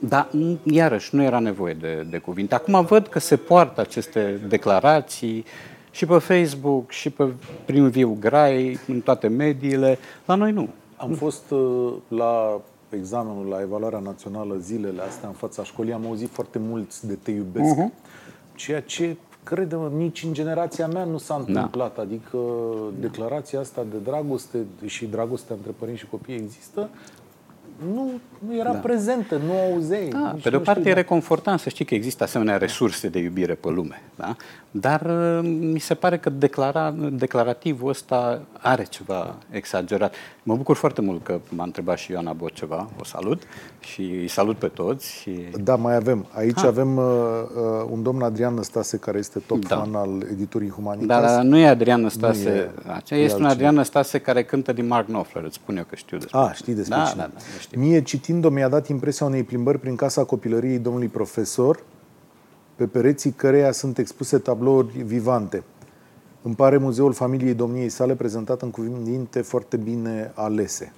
Dar, iarăși, nu era nevoie de, de cuvinte. Acum văd că se poartă aceste declarații și pe Facebook, și pe, prin viu grai, în toate mediile. La noi nu. Am fost uh, la examenul, la evaluarea națională zilele astea în fața școlii, am auzit foarte mulți de te iubesc. Uh-huh. Ceea ce cred nici în generația mea nu s-a da. întâmplat. Da. Adică declarația asta de dragoste și dragostea între părinți și copii există, nu, nu era da. prezentă, nu auzeai. Da, pe de o parte e reconfortant să știi că există asemenea resurse de iubire pe lume, da? Dar uh, mi se pare că declara, declarativul ăsta are ceva exagerat. Mă bucur foarte mult că m-a întrebat și Ioana Bot ceva, o salut și îi salut pe toți. Și... Da, mai avem. Aici ha. avem uh, uh, un domn Adrian Năstase care este top da. fan al editurii Humanitas. Da, dar nu e Adrian Năstase. Nu e, este un Adrian Năstase care cântă din Mark Knopfler, îți spun eu că știu despre Ah, știi despre da, cine. Da, da, știu. Mie citind-o mi-a dat impresia unei plimbări prin casa copilăriei domnului profesor, pe pereții căreia sunt expuse tablouri vivante. Îmi pare muzeul familiei domniei sale prezentat în cuvinte foarte bine alese.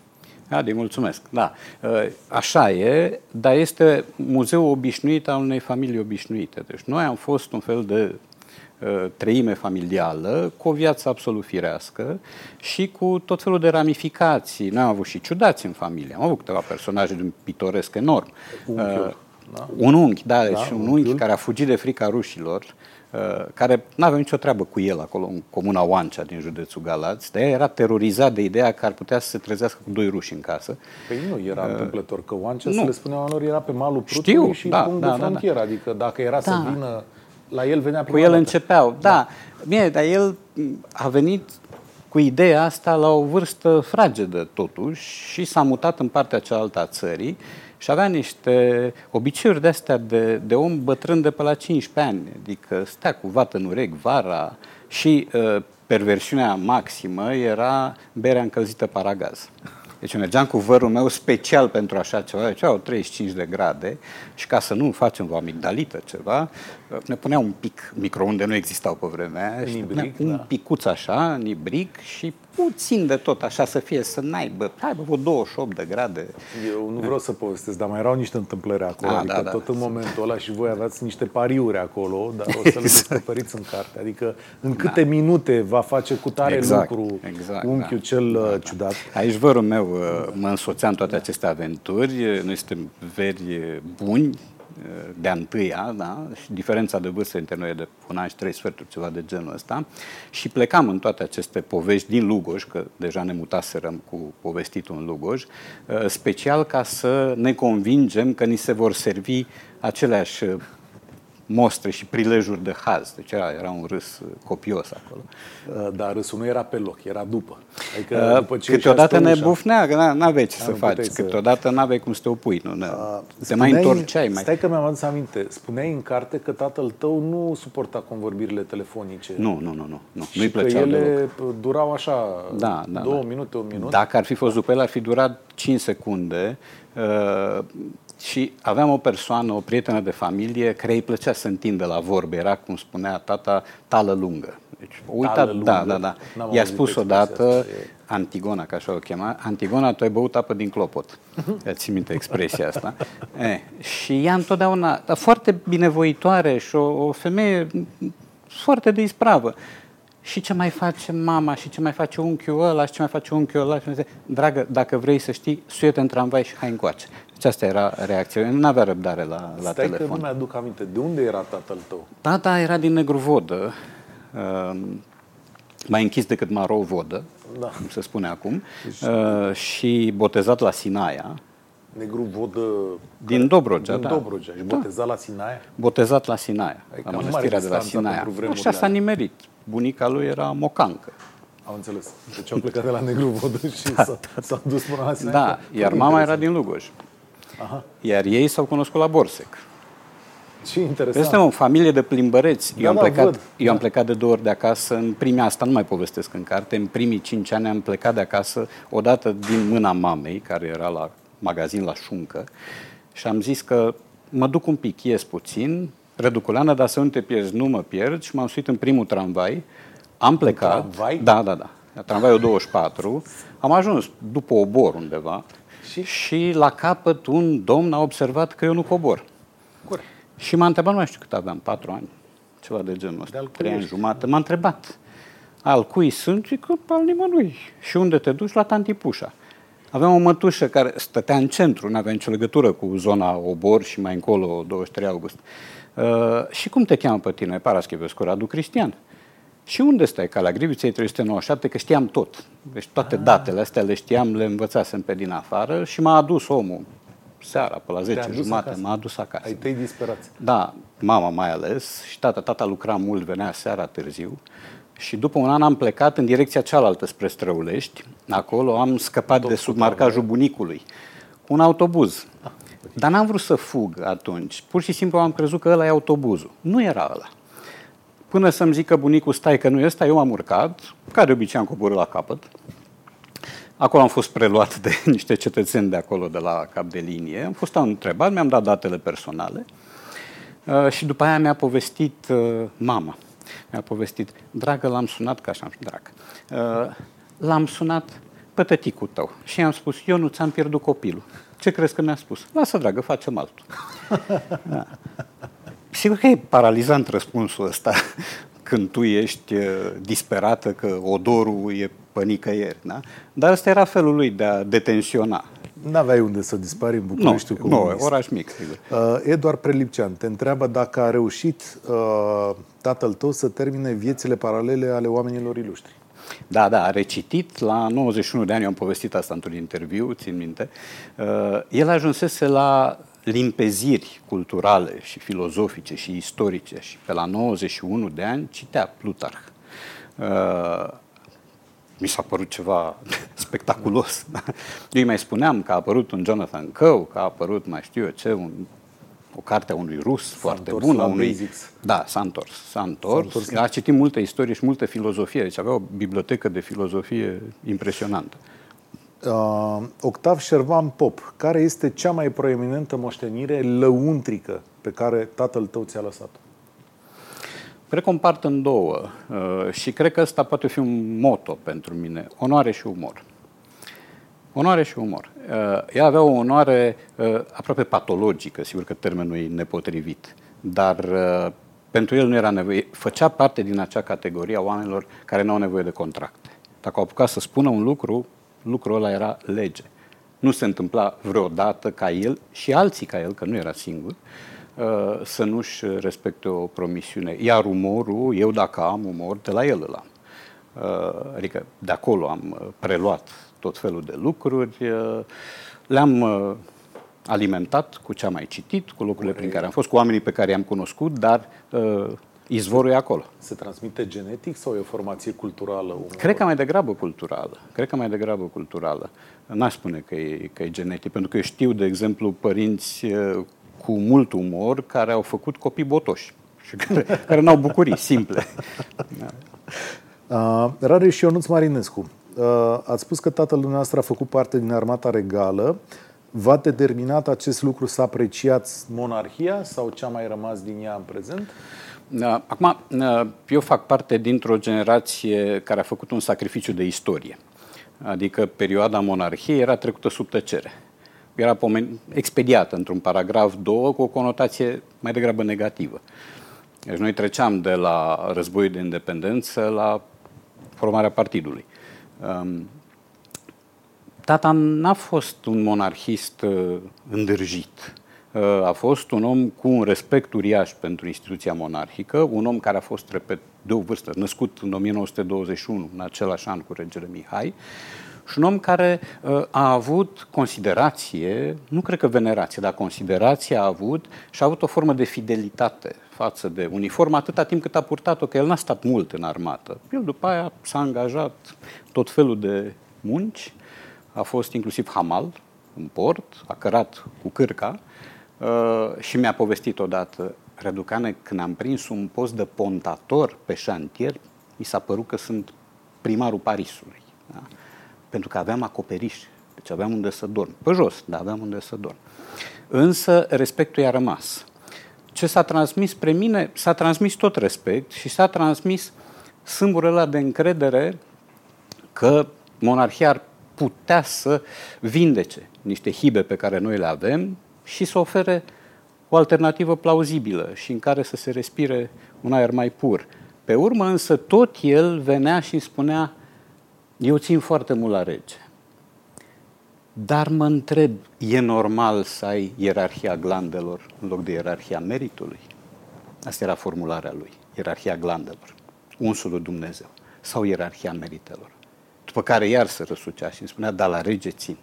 Adi, mulțumesc. Da, ă, așa e, dar este muzeul obișnuit al unei familii obișnuite. Deci noi am fost un fel de ă, treime familială, cu o viață absolut firească și cu tot felul de ramificații. Noi am avut și ciudați în familie, am avut câteva personaje de un pitoresc enorm. Unchiul, uh, da? Un unchi, da, deci da, un unchi care a fugit de frica rușilor, Uh, care nu avea nicio treabă cu el acolo în comuna Oancea din județul Galați, dar era terorizat de ideea că ar putea să se trezească cu doi ruși în casă. Păi nu era uh, întâmplător, că Oancea, nu. să le spuneam lor, era pe malul Prutului și da, punct da, de frontieră, da, da. adică dacă era da. să vină la el venea Cu el dată. începeau, da. da. Bine, dar el a venit cu ideea asta la o vârstă fragedă totuși și s-a mutat în partea cealaltă a țării și avea niște obiceiuri de astea de, de om bătrân de pe la 15 ani, adică stea cu vată în urec vara și uh, perversiunea maximă era berea încălzită paragaz. Deci mergeam cu vărul meu special pentru așa ceva, deci au 35 de grade și ca să nu facem o amigdalită ceva, ne punea un pic, microunde nu existau pe vremea aia, și ne punea Nibric, un da. picuț așa, nibric și puțin de tot așa să fie, să n-aibă, aibă vreo 28 de grade. Eu nu vreau să povestesc, dar mai erau niște întâmplări acolo. Ah, adică da, da. tot în momentul ăla și voi aveați niște pariuri acolo, dar o să le descoperiți în carte. Adică în câte minute va face cu tare Exact, lucru exact, unchiul da. cel uh, ciudat. Aici vărul meu uh, mă însoțea în toate aceste aventuri. Noi suntem veri buni uh, de-a întâia, da? și diferența de vârstă între noi e de un an și trei sferturi, ceva de genul ăsta. Și plecam în toate aceste povești din Lugoj, că deja ne mutaserăm cu povestitul în Lugoj, uh, special ca să ne convingem că ni se vor servi aceleași uh, mostre și prilejuri de haz. Deci era, era un râs uh, copios acolo. Uh, Dar râsul nu era pe loc, era după. Adică după ce Câteodată ieșeați ne pe ușă- bufnea, că n- n-aveai ce să nu faci. puteai să- Câteodată n-aveai cum să te opui. Nu, ne, te mai Spuneai- întorceai. Mai... Stai că mi-am adus aminte. Spuneai în carte că tatăl tău nu suporta convorbirile telefonice. Nu, nu, nu, nu. nu. Și Nu-i că plăceau ele deloc. durau așa Da, da, două da. minute, un minut. Dacă ar fi fost după el, ar fi durat 5 secunde uh, și aveam o persoană, o prietenă de familie, care îi plăcea să întindă la vorbe. Era, cum spunea tata, tală lungă. Deci, o uitat, Tală lungă? da, da, da. N-am I-a auzit spus expresia odată, asta, e- Antigona, ca așa o chema, Antigona, tu ai băut apă din clopot. *laughs* Îți ții minte expresia asta. E, și ea întotdeauna, dar foarte binevoitoare și o, o femeie foarte de ispravă. Și ce mai face mama, și ce mai face unchiul ăla, și ce mai face unchiul ăla. Și mi zice, dragă, dacă vrei să știi, suie-te în tramvai și hai încoace. Deci asta era reacția. Eu nu avea răbdare la, la Stai că telefon. nu mi-aduc aminte. De unde era tatăl tău? Tata era din Negruvodă, uh, mai închis decât Marou Vodă, Da. cum se spune acum, uh, și botezat la Sinaia, Negru Vodă... din Dobrogea, din da. Dobrogea. Și botezat la Sinaia? Botezat la Sinaia, Adică la nu mănăstirea mare de la distanță Sinaia. pentru vremurile Așa s-a alea. nimerit. Bunica lui era mocancă. Am înțeles. Deci au plecat de la Negru Vodă și s-a, s-a dus până la Sinaia. Da, Foarte iar mama era interesant. din Lugoj. Aha. Iar ei s-au cunoscut la Borsec. Ce interesant. Suntem o familie de plimbăreți. Eu, Da, am, da, plecat, văd. eu am plecat de două ori de acasă. În primii, asta nu mai povestesc în carte, în primii cinci ani am plecat de acasă odată din mâna mamei, care era la magazin la șuncă, și am zis că mă duc un pic, ies puțin, reduculeană, dar să nu te pierzi, nu mă pierd și m-am suit în primul tramvai, am plecat. tramvai? Da, da, da. La Tramvaiul 24. Am ajuns după obor undeva Și? și la capăt un domn a observat că eu nu cobor. Corect. Și m-a întrebat, nu mai știu cât aveam, patru ani, ceva de genul ăsta, De al cui trei ani ești? jumate. M-a întrebat, al cui sunt? Zic că al nimănui. Și unde te duci? La Tantipușa. Aveam o mătușă care stătea în centru, nu avea nicio legătură cu zona Obor și mai încolo 23 august. Uh, și cum te cheamă pe tine? Paraschivescu Radu Cristian. Și unde stai? Ca la Griviței 397, că știam tot. Deci toate Ah. datele astea le știam, le învățasem pe din afară și m-a adus omul seara, pe la 10 adus jumate, acasă? m-a adus acasă. Ai tăi disperați. Da, mama mai ales și tata. Tata lucra mult, venea seara târziu. Și după un an am plecat în direcția cealaltă spre Străulești. Acolo am scăpat de sub marcajul bunicului. cu Un autobuz. Dar n-am vrut să fug atunci. Pur și simplu am crezut că ăla e autobuzul. Nu era ăla. Până să-mi zică bunicul, stai că nu e ăsta, eu am urcat, ca de obicei am coborât la capăt. Acolo am fost preluat de *laughs* niște cetățeni de acolo, de la cap de linie. Am fost întrebat, mi-am dat datele personale uh, și după aia mi-a povestit uh, mama. Mi-a povestit, dragă, l-am sunat, că așa am drag. Uh, l-am sunat pe tăticul tău și i-am spus, eu nu ți-am pierdut copilul. Ce crezi că mi-a spus? Lasă, dragă, facem altul. *laughs* Da. Sigur că e paralizant răspunsul ăsta *laughs* când tu ești uh, disperată că odorul e pe nicăieri, da? Dar ăsta era felul lui de a detensiona. N-aveai unde să dispari în Nu, București nu, oraș mic, sigur. Uh, Eduard Prelipcean te întreabă dacă a reușit uh, tatăl tău să termine viețile paralele ale oamenilor ilustri. Da, da, a recitit la 91 de ani, eu am povestit asta într-un interviu, țin minte. Uh, el ajunsese la limpeziri culturale și filozofice și istorice și pe la 91 de ani citea Plutarh. Uh, mi s-a părut ceva *laughs* spectaculos. *laughs* Eu îi mai spuneam că a apărut un Jonathan Coe, că a apărut mai știu eu ce, un, o carte a unui rus foarte întors bună. la Unui, basics. da, s-a întors. S-a întors. întors. A citit multă istorie și multă filozofie. Deci avea o bibliotecă de filozofie impresionantă. Uh, Octav Șervan Pop, care este cea mai proeminentă moștenire lăuntrică pe care tatăl tău ți-a lăsat-o? Cred că o împart în două uh, și cred că ăsta poate fi un moto pentru mine. Onoare și umor. Onoare și umor. Uh, ea avea o onoare uh, aproape patologică, sigur că termenul e nepotrivit, dar uh, pentru el nu era nevoie. Făcea parte din acea categorie a oamenilor care nu au nevoie de contracte. Dacă au apucat să spună un lucru, lucrul ăla era lege. Nu se întâmpla vreodată ca el și alții ca el, că nu era singur, uh, să nu-și respecte o promisiune. Iar umorul, eu dacă am umor, de la el îl am. Uh, adică de acolo am uh, preluat tot felul de lucruri, le-am alimentat cu ce am mai citit, cu locurile prin care am fost, cu oamenii pe care i-am cunoscut, dar Izvorul e acolo. Se transmite genetic sau e o formație culturală? Umor? Cred că mai degrabă culturală. Cred că mai degrabă culturală. N-aș spune că e, că e genetic, pentru că eu știu, de exemplu, părinți cu mult umor care au făcut copii botoși și *laughs* care, care n-au bucurii simple. *laughs* Uh, Rareș și Ionuț Marinescu, uh, ați spus că tatăl dumneavoastră a făcut parte din armata regală. V-a determinat acest lucru să apreciați monarhia sau ce a mai rămas din ea în prezent? Uh, Da, acum, uh, eu fac parte dintr-o generație care a făcut un sacrificiu de istorie. Adică perioada monarhiei era trecută sub tăcere. Era expediată într-un paragraf 2 cu o conotație mai degrabă negativă. Deci noi treceam de la războiul de independență la formarea partidului. Um, tata n-a fost un monarhist uh, îndârjit. A fost un om cu un respect uriaș pentru instituția monarhică, un om care a fost, repet, de o vârstă, născut în 1921, în același an cu regele Mihai, și un om care uh, a avut considerație, nu cred că venerație, dar considerație a avut și a avut o formă de fidelitate față de uniformă atâta timp cât a purtat-o, că el n-a stat mult în armată. El după aia s-a angajat tot felul de munci, a fost inclusiv hamal în port, a cărat cu cârca Uh, și mi-a povestit odată, Răducane, când am prins un post de pontator pe șantier, mi s-a părut că sunt primarul Parisului. Da? Pentru că aveam acoperiș, deci aveam unde să dorm. Pe jos, dar aveam unde să dorm. Însă respectul i-a rămas. Ce s-a transmis spre mine? S-a transmis tot respect și s-a transmis sâmburul ăla de încredere că monarhia ar putea să vindece niște hibe pe care noi le avem și să ofere o alternativă plauzibilă și în care să se respire un aer mai pur. Pe urmă însă tot el venea și îmi spunea, eu țin foarte mult la rege. Dar mă întreb, e normal să ai ierarhia glandelor în loc de ierarhia meritului? Asta era formularea lui, ierarhia glandelor, unsul lui Dumnezeu, sau ierarhia meritelor. După care iar se răsucea și îmi spunea, da, la rege țin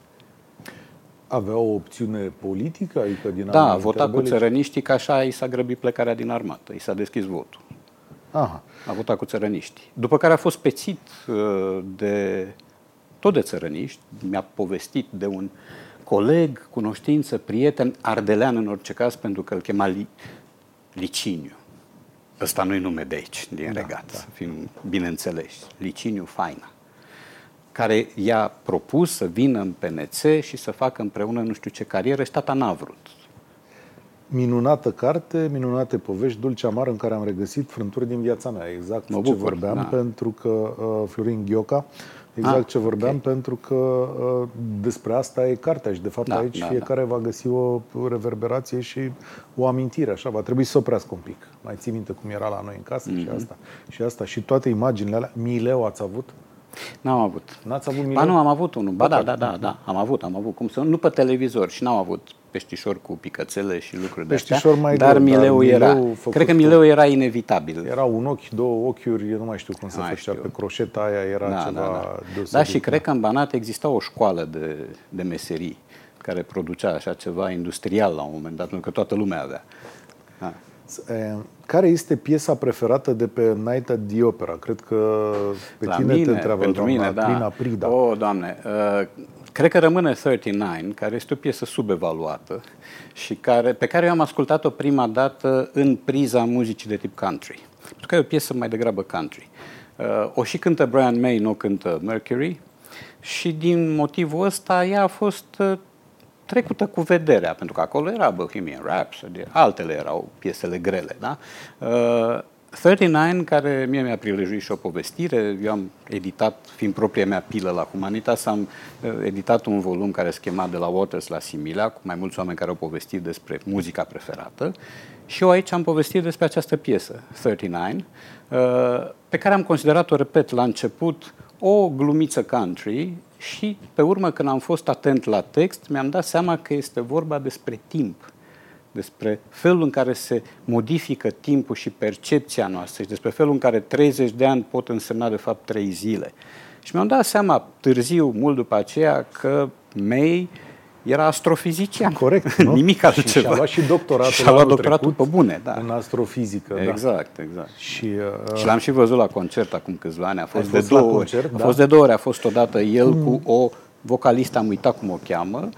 avea o opțiune politică? Adică din da, a votat cu țărăniștii, că așa i s-a grăbit plecarea din armată, i s-a deschis votul. Aha. A votat cu țărăniștii. După care a fost pețit uh, de tot de țărăniști, mi-a povestit de un coleg, cunoștință, prieten, ardelean în orice caz, pentru că îl chema Li- Liciniu. Ăsta nu-i nume de aici, din da, regat, da. să fim bineînțeleși. Liciniu Faina care i-a propus să vină în PNC și să facă împreună nu știu ce carieră și tata n-a vrut. Minunată carte, minunate povești, dulce amar în care am regăsit frânturi din viața mea. Exact mă ce bucur, vorbeam, da. pentru că uh, Florin Ghioca, exact ah, ce vorbeam, okay. pentru că uh, despre asta e cartea și de fapt da, aici da, fiecare da. va găsi o reverberație și o amintire, așa, va trebui să oprească un pic. Mai ții minte cum era la noi în casă mm-hmm. și mhm. asta. Și asta. Și toate imaginile alea, Mileu ați avut? N-am avut. N-ați avut Ba nu, am avut unul. Ba da, da, da, da, am avut, am avut. Cum să nu pe televizor și n-am avut peștișor cu picățele și lucruri de astea, mai dar mileu era. Cred că mileu era inevitabil. Era un ochi, două ochiuri, eu nu mai știu cum se făcea, pe croșeta aia era da, ceva da, da. deosebit. Da, și cred că în Banat exista o școală de, de meserii care producea așa ceva industrial la un moment dat, pentru că toată lumea avea. Da. Care este piesa preferată de pe Night at the Opera? Cred că pe La tine mine, te întreabă pentru doamna mine, da. Clina Prida. O, oh, Doamne, uh, cred că rămâne 39, care este o piesă subevaluată și care, pe care eu am ascultat-o prima dată în priza muzicii de tip country. Pentru că e o piesă mai degrabă country. Uh, o și cântă Brian May, nu o cântă Mercury. și din motivul ăsta ea a fost uh, trecută cu vederea, pentru că acolo era Bohemian Rhapsody, altele erau piesele grele. Da? Uh, 39, care mie mi-a prilejuit și o povestire, eu am editat, fiind propria mea pilă la Humanitas, am uh, editat un volum care se chema De la Waters la Similia, cu mai mulți oameni care au povestit despre muzica preferată. Și eu aici am povestit despre această piesă, 39, uh, pe care am considerat-o, repet, la început, o glumiță country și pe urmă când am fost atent la text, mi-am dat seama că este vorba despre timp despre felul în care se modifică timpul și percepția noastră și despre felul în care 30 de ani pot însemna de fapt 3 zile. Și mi-am dat seama târziu, mult după aceea, că May era astrofizician. Corect. *laughs* Nu? Nimic altceva. Și a luat și doctoratul, și a luat doctoratul pe bune, da. În astrofizică. Exact, da. exact. Și, uh, și l-am și văzut la concert acum câțiva ani. A fost, fost de două concert, ori. Da? A fost de două ori. A fost odată el mm. cu o vocalist, am uitat cum o cheamă,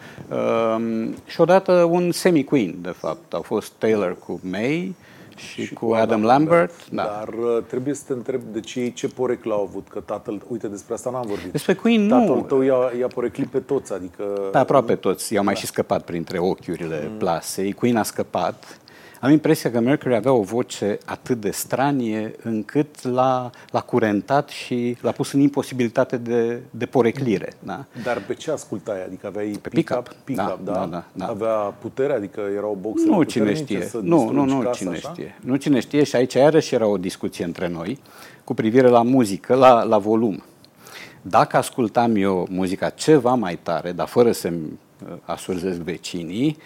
um, și odată un semi-queen, de fapt. Au fost Taylor cu May și, și cu Adam, Adam Lambert. Da. Dar uh, trebuie să te întreb de ce ei ce poreclă au avut, că tatăl, uite despre asta n-am vorbit. Despre Queen tatăl nu. tău i-a, i-a poreclit pe toți, adică... Pe aproape toți, i-au mai da. și scăpat printre ochiurile mm. plasei. Queen a scăpat, am impresia că Mercury avea o voce atât de stranie încât l-a, l-a curentat și l-a pus în imposibilitate de, de poreclire. Da? Dar pe ce ascultai? Adică aveai pe pick-up? Pick-up, da, da? Da, da, da. Avea putere? Adică erau boxe Nu cine știe. Nu, nu, nu cine așa? știe. Nu cine știe și aici iarăși era o discuție între noi cu privire la muzică, la, la volum. Dacă ascultam eu muzica ceva mai tare, dar fără să-mi uh, asurzesc vecinii,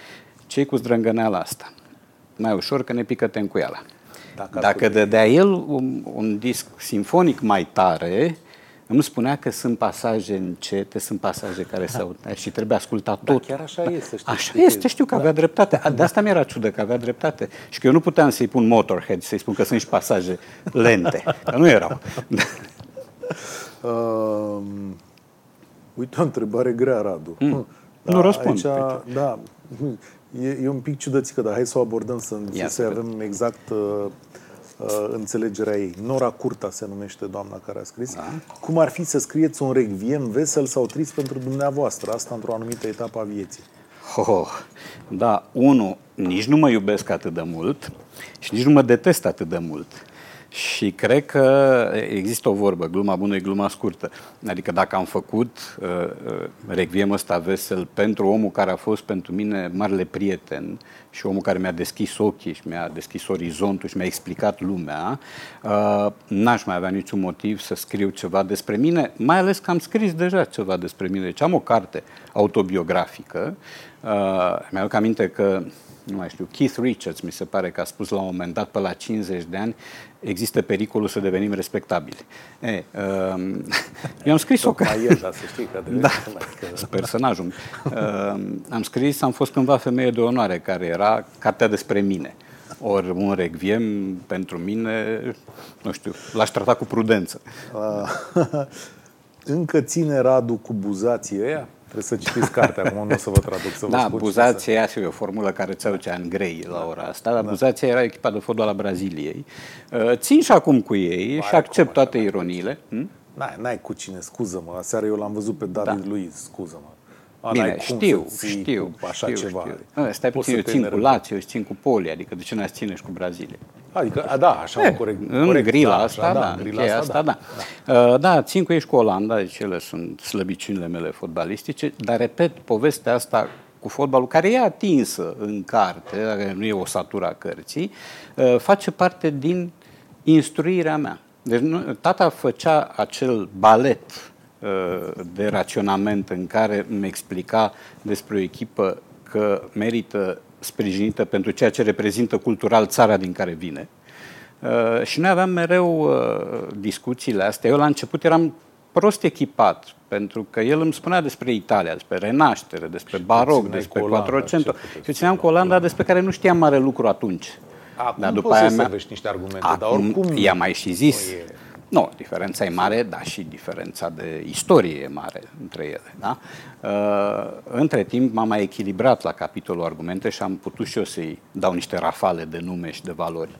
cei cu zdrângăneala asta mai ușor că ne pică tencuiala. Dacă, Dacă dădea el un, un disc sinfonic mai tare, îmi spunea că sunt pasaje încete, sunt pasaje care se aud și trebuie ascultat tot. Da, chiar așa este. Știu, așa este, știu că da. avea dreptate. De asta mi-era ciudă că avea dreptate. Și că eu nu puteam să-i pun Motorhead, să-i spun că sunt și pasaje lente. Că nu erau. uh, uite o întrebare grea, Radu. Mm. Da, nu răspund. Aici, da, E, e un pic ciudățică, dar hai să o abordăm să, Ia să avem exact uh, uh, înțelegerea ei. Nora Curta se numește doamna care a scris. Da. Cum ar fi să scrieți un regviem vesel sau trist pentru dumneavoastră? Asta într-o anumită etapă a vieții. Oh, da, unu, nici nu mă iubesc atât de mult și nici nu mă detest atât de mult. Și cred că există o vorbă, gluma bună e gluma scurtă. Adică dacă am făcut uh, uh, requiem ăsta vesel pentru omul care a fost pentru mine marele prieten și omul care mi-a deschis ochii și mi-a deschis orizontul și mi-a explicat lumea, uh, n-aș mai avea niciun motiv să scriu ceva despre mine, mai ales că am scris deja ceva despre mine. Deci am o carte autobiografică. Uh, mi-aduc aminte că nu mai știu, Keith Richards mi se pare că a spus la un moment dat, pe la 50 de ani, există pericolul să devenim respectabili. E, uh, *laughs* eu am scris o carte. el, dar să știi că *laughs* da, că... *laughs* personajul. Uh, am scris, am fost cândva femeie de onoare, care era cartea despre mine. Ori un regviem pentru mine, nu știu, l-aș trata cu prudență. Uh, încă ține Radu cu buzații ăia? Trebuie să citiți cartea, acum nu o să vă traduc să vă Da, buzația e o formulă care ți aduce în grei la ora asta, dar da. buzația era echipa de fotbal a Braziliei. Uh, țin și acum cu ei Ba, și accept toate așa, ironiile. Hm? N-ai, n-ai cu cine, scuză-mă. Aseară eu l-am văzut pe David da. Luiz, scuză-mă. A, Bine, știu, știu, așa știu, ceva. Știu. Stai puțin, eu țin cu Lazio, eu țin cu Poli, adică de ce n-ați ține și cu Brazilia? Adică, a, da, așa, e, corect. În corect, grila da, asta, da, da, grila asta, asta, da. Da. Uh, da, țin cu ei și cu Olanda, deci ele sunt slăbiciunile mele fotbalistice, dar repet, povestea asta cu fotbalul, care e atinsă în carte, nu e o satura a cărții, uh, face parte din instruirea mea. Deci nu, tata făcea acel balet Uh, de raționament în care îmi explica despre o echipă că merită sprijinită pentru ceea ce reprezintă cultural țara din care vine. Uh, și noi aveam mereu uh, discuțiile astea. Eu la început eram prost echipat, pentru că el îmi spunea despre Italia, despre Renaștere, despre și baroc, despre Quattrocento. Eu țineam cu Olanda despre care nu știam mare lucru atunci. Acum dar după aia mea, niște argumente, acum dar oricum... I-a mai și zis. E nu, diferența e mare, dar și diferența de istorie e mare între ele. Da? Uh, între timp m-am mai echilibrat la capitolul argumente și am putut și eu să-i dau niște rafale de nume și de valori.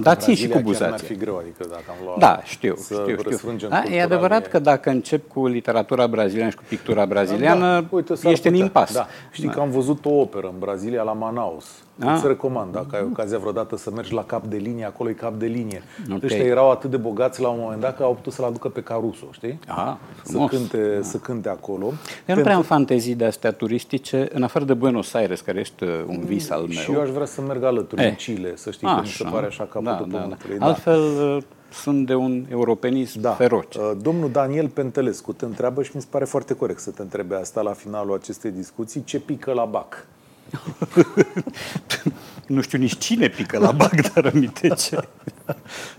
Dați și cu buzația. ar fi greu, adică dacă am luat Da, știu, știu, știu. Da, e adevărat că dacă încep cu literatura braziliană și cu pictura braziliană, da, Uite, ești în impas. Da. Știi da. că am văzut o operă în Brazilia, la Manaus. Ah. Îți recomand, dacă ai ocazia vreodată să mergi la cap de linie, acolo e cap de linie. Okay. Ăștia erau atât de bogați la un moment dat că au putut să-l aducă pe Caruso, știi? Ah, să, cânte, ah. să cânte acolo. Eu nu prea am fantezii de astea turistice, în afară de Buenos Aires, care este uh, un vis al meu. Și eu aș vrea să merg alături eh. în Chile, să știi, că mi se pare așa capul da, da, da. da. Altfel, uh, sunt de un europenism da. feroce. Uh, domnul Daniel Pentelescu te întreabă și mi se pare foarte corect să te întrebe asta la finalul acestei discuții. Ce pică la BAC? *laughs* nu știu nici cine pică la BAC, dar aminte ce. *laughs*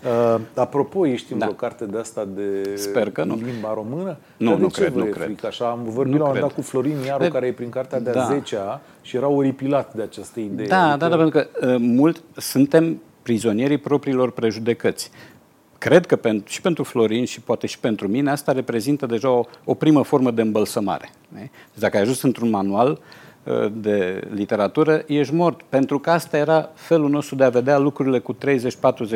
Uh, apropo, ești în da. o carte de asta de Sper că nu. limba română? Nu, nu cred, nu cred. Frică? Așa, am vorbit la un dat cu Florin Iaru, de... care e prin cartea de-a da. 10-a și era oripilat de această idee. Da, adică... da, da, pentru că uh, mult suntem prizonierii propriilor prejudecăți. Cred că pentru, și pentru Florin și poate și pentru mine asta reprezintă deja o, o primă formă de îmbălsămare. Deci dacă ai ajuns într-un manual uh, de literatură, ești mort. Pentru că asta era felul nostru de a vedea lucrurile cu 30-40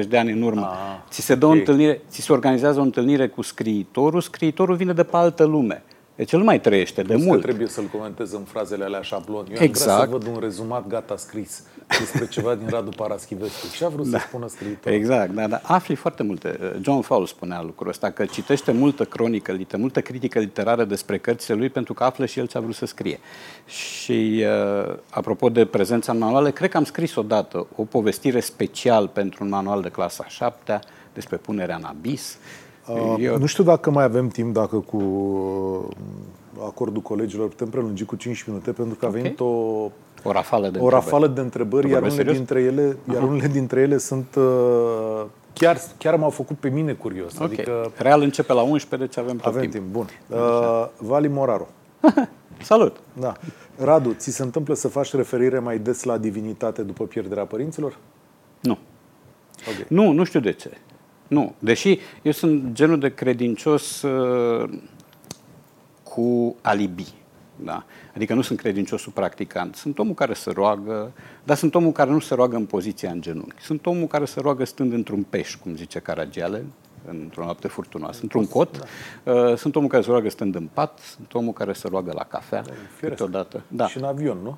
de ani în urmă. Ah, ți se dă okay. o întâlnire, ți se organizează o întâlnire cu scriitorul, scriitorul vine de pe altă lume. Deci el nu mai trăiește de mult. trebuie să-l comentez în frazele alea șablon. Eu exact. am vrea să văd un rezumat gata scris despre ceva din Radu Paraschivescu. Ce a vrut da. să spună scriitorul? Exact, da, da. Afli foarte multe. John Fowles spunea lucrul ăsta, că citește multă cronică, multă critică literară despre cărțile lui pentru că află și el ce a vrut să scrie. Și uh, apropo de prezența în manuale, cred că am scris odată o povestire special pentru un manual de clasa 7 despre punerea în abis. Uh, Eu... Nu știu dacă mai avem timp, dacă cu uh, acordul colegilor putem prelungi cu 5 minute, pentru că a venit okay. o o rafală de o rafală de întrebări, iar unele dintre, ele, iar unele dintre ele sunt uh, chiar, chiar m-au făcut pe mine curios. Okay. Adică, Real începe la 11, deci avem Avem timp. timp. Bun. Uh, Vali Moraru. *laughs* Salut! Da. Radu, ți se întâmplă să faci referire mai des la divinitate după pierderea părinților? Nu. Okay. Nu, nu știu de ce. Nu. Deși eu sunt genul de credincios uh, cu alibi. Da? Adică nu sunt credinciosul practicant. Sunt omul care se roagă, dar sunt omul care nu se roagă în poziția în genunchi. Sunt omul care se roagă stând într-un peș, cum zice Caragiale, într-o noapte furtunoasă, într-un cot. Da. Uh, sunt omul care se roagă stând în pat, sunt omul care se roagă la cafea, da, câteodată. Da. Și în avion, nu?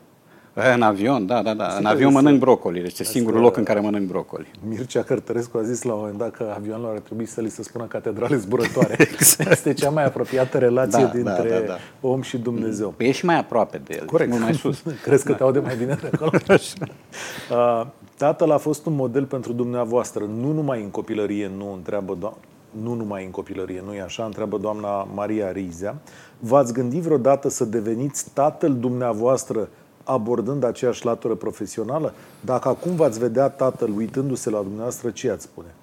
În avion, da, da, da. În avion mănânc brocoli, deci e singurul loc în care mănânc brocoli. Mircea Cărtărescu a zis la un moment dat că avionul ar trebui să li se spună catedrale zburătoare. *laughs* exact. Este cea mai apropiată relație da, dintre da, da, da. om și Dumnezeu. Păi e și mai aproape de el, Corect. mult mai sus. *laughs* Crezi că da. te aude mai bine de acolo? *laughs* uh, tatăl a fost un model pentru dumneavoastră, nu numai în copilărie, nu întreabă doamna, nu numai în copilărie, nu e așa, întreabă doamna Maria Rizea. V-ați gândit vreodată să deveniți tatăl dumneavoastră abordând aceeași latură profesională? Dacă acum v-ați vedea tatăl uitându-se la dumneavoastră, ce ați spune?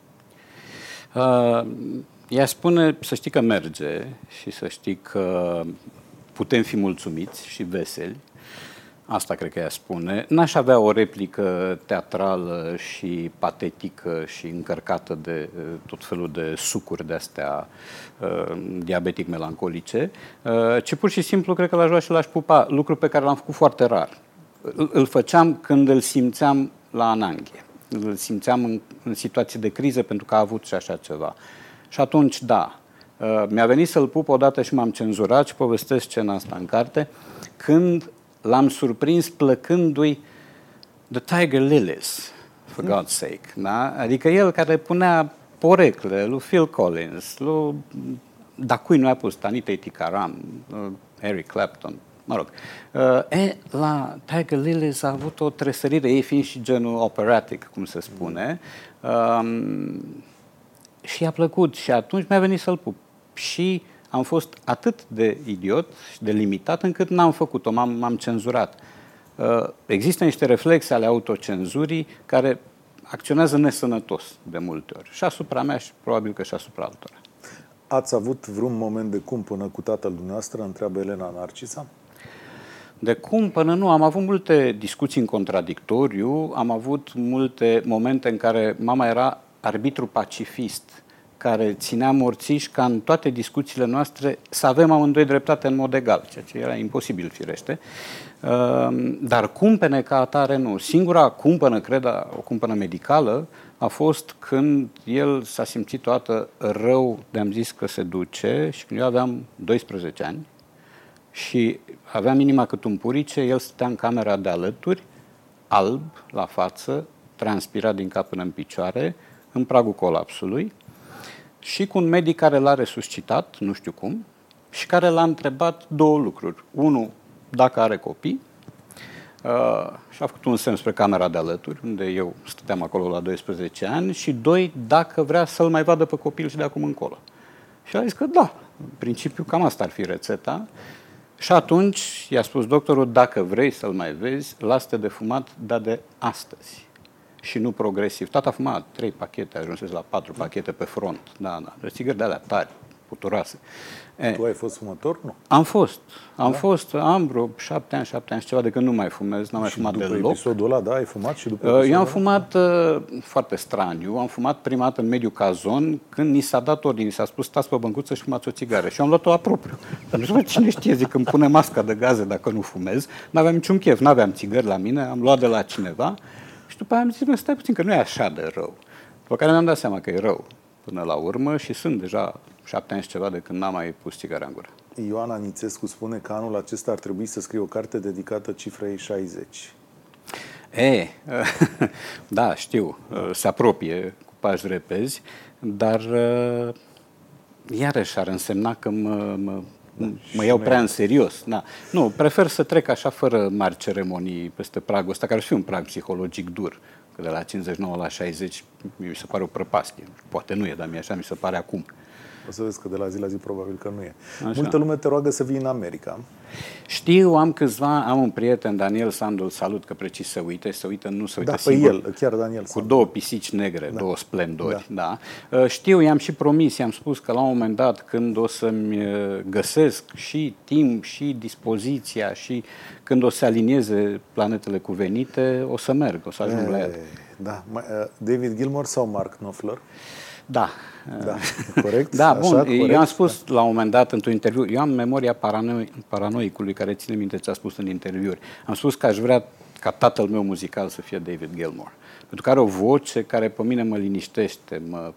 Uh, ea spune să știi că merge și să știi că putem fi mulțumiți și veseli Asta cred că ea spune. N-aș avea o replică teatrală și patetică și încărcată de uh, tot felul de sucuri de astea uh, diabetic-melancolice, uh, ci pur și simplu cred că l-aș lua și l-aș pupa, lucru pe care l-am făcut foarte rar. Îl făceam când îl simțeam la ananghe. Îl simțeam în, în situații de criză pentru că a avut și așa ceva. Și atunci, da, mi-a venit să-l pup odată și m-am cenzurat și povestesc scena asta în carte, când l-am surprins plăcându-i The Tiger Lilies, for God's sake. Da? Adică el care punea porecle lui Phil Collins, lui da cui nu a pus Tanita Tikaram, Eric Clapton, mă rog. Uh, e, la Tiger Lilies a avut o tresărire, ei fiind și genul operatic, cum se spune, um, și a plăcut și atunci mi-a venit să-l pup. Și am fost atât de idiot și de limitat încât n-am făcut-o, m-am, m-am cenzurat. Uh, există niște reflexe ale autocenzurii care acționează nesănătos de multe ori. Și asupra mea și probabil că și asupra altora. Ați avut vreun moment de cumpănă cu tatăl dumneavoastră? Întreabă Elena Narcisa. De cumpănă nu, am avut multe discuții în contradictoriu, am avut multe momente în care mama era arbitru pacifist care ținea morțiș ca în toate discuțiile noastre să avem amândoi dreptate în mod egal, ceea ce era imposibil, firește. Ehm, dar cumpene ca atare nu. Singura cumpănă, cred, o cumpănă medicală, a fost când el s-a simțit toată rău de am zis că se duce și când eu aveam 12 ani și aveam inima cât un purice, el stătea în camera de alături, alb la față, transpirat din cap până în picioare, în pragul colapsului și cu un medic care l-a resuscitat, nu știu cum, și care l-a întrebat două lucruri. Unu, dacă are copii, uh, și a făcut un semn spre camera de alături, unde eu stăteam acolo la 12 ani, și doi, dacă vrea să-l mai vadă pe copil și de acum încolo. Și a zis că da, în principiu cam asta ar fi rețeta. Și atunci i-a spus doctorul, dacă vrei să-l mai vezi, lasă-te de fumat, dar de astăzi și nu progresiv. Tata a fumat trei pachete, ajunsese la patru pachete pe front. Da, da. Deci țigări de alea tari, puturoase. E, tu ai fost fumător, nu? Am fost. Am da? fost, am vreo șapte ani, șapte ani și ceva de când nu mai fumez, n-am mai fumat după deloc. episodul ăla, da, ai fumat și după uh, Eu am fumat uh, foarte straniu, am fumat prima dată în mediul cazon, când ni s-a dat ordine, ni s-a spus stați pe băncuță și fumați o țigară. Și eu am luat-o apropiu. Dar *laughs* nu știu cine știe, zic, când pune masca de gaze dacă nu fumez. N-aveam niciun chef, n-aveam țigări la mine, am luat de la cineva și după aia am zis, mă, stai puțin, că nu e așa de rău. După care mi-am dat seama că e rău până la urmă și sunt deja șapte ani și ceva de când n-am mai pus țigara în gură. Ioana Nițescu spune că anul acesta ar trebui să scrie o carte dedicată cifrei 60. E, *laughs* da, știu, se apropie cu pași repezi, dar iarăși ar însemna că mă, mă, da, mă iau prea în serios. Da. Nu, prefer să trec așa fără mari ceremonii peste pragul ăsta, care ar fi un prag psihologic dur. Că de la 59 la 60 mi se pare o prăpastie. Poate nu e, dar mi așa mi se pare acum. O să vezi că de la zi la zi probabil că nu e. Așa. Multă lume te roagă să vii în America. Știu, am câțiva, am un prieten, Daniel Sandu, salut că precis să uite, să uită, nu să uită da, singur. el, chiar Daniel Cu Sandu. două pisici negre, da. două splendori, da. da. Știu, i-am și promis, i-am spus că la un moment dat, când o să-mi găsesc și timp, și dispoziția, și când o să alinieze planetele cuvenite, o să merg, o să ajung e, la el. Da. David Gilmore sau Mark Knopfler? Da. Da, *laughs* corect? Da, bun. Așa, corect? Eu am spus la un moment dat într-un interviu, eu am memoria paranoi, paranoicului care ține minte ce a spus în interviuri. Am spus că aș vrea ca tatăl meu muzical să fie David Gilmour. Pentru că are o voce care pe mine mă liniștește, mă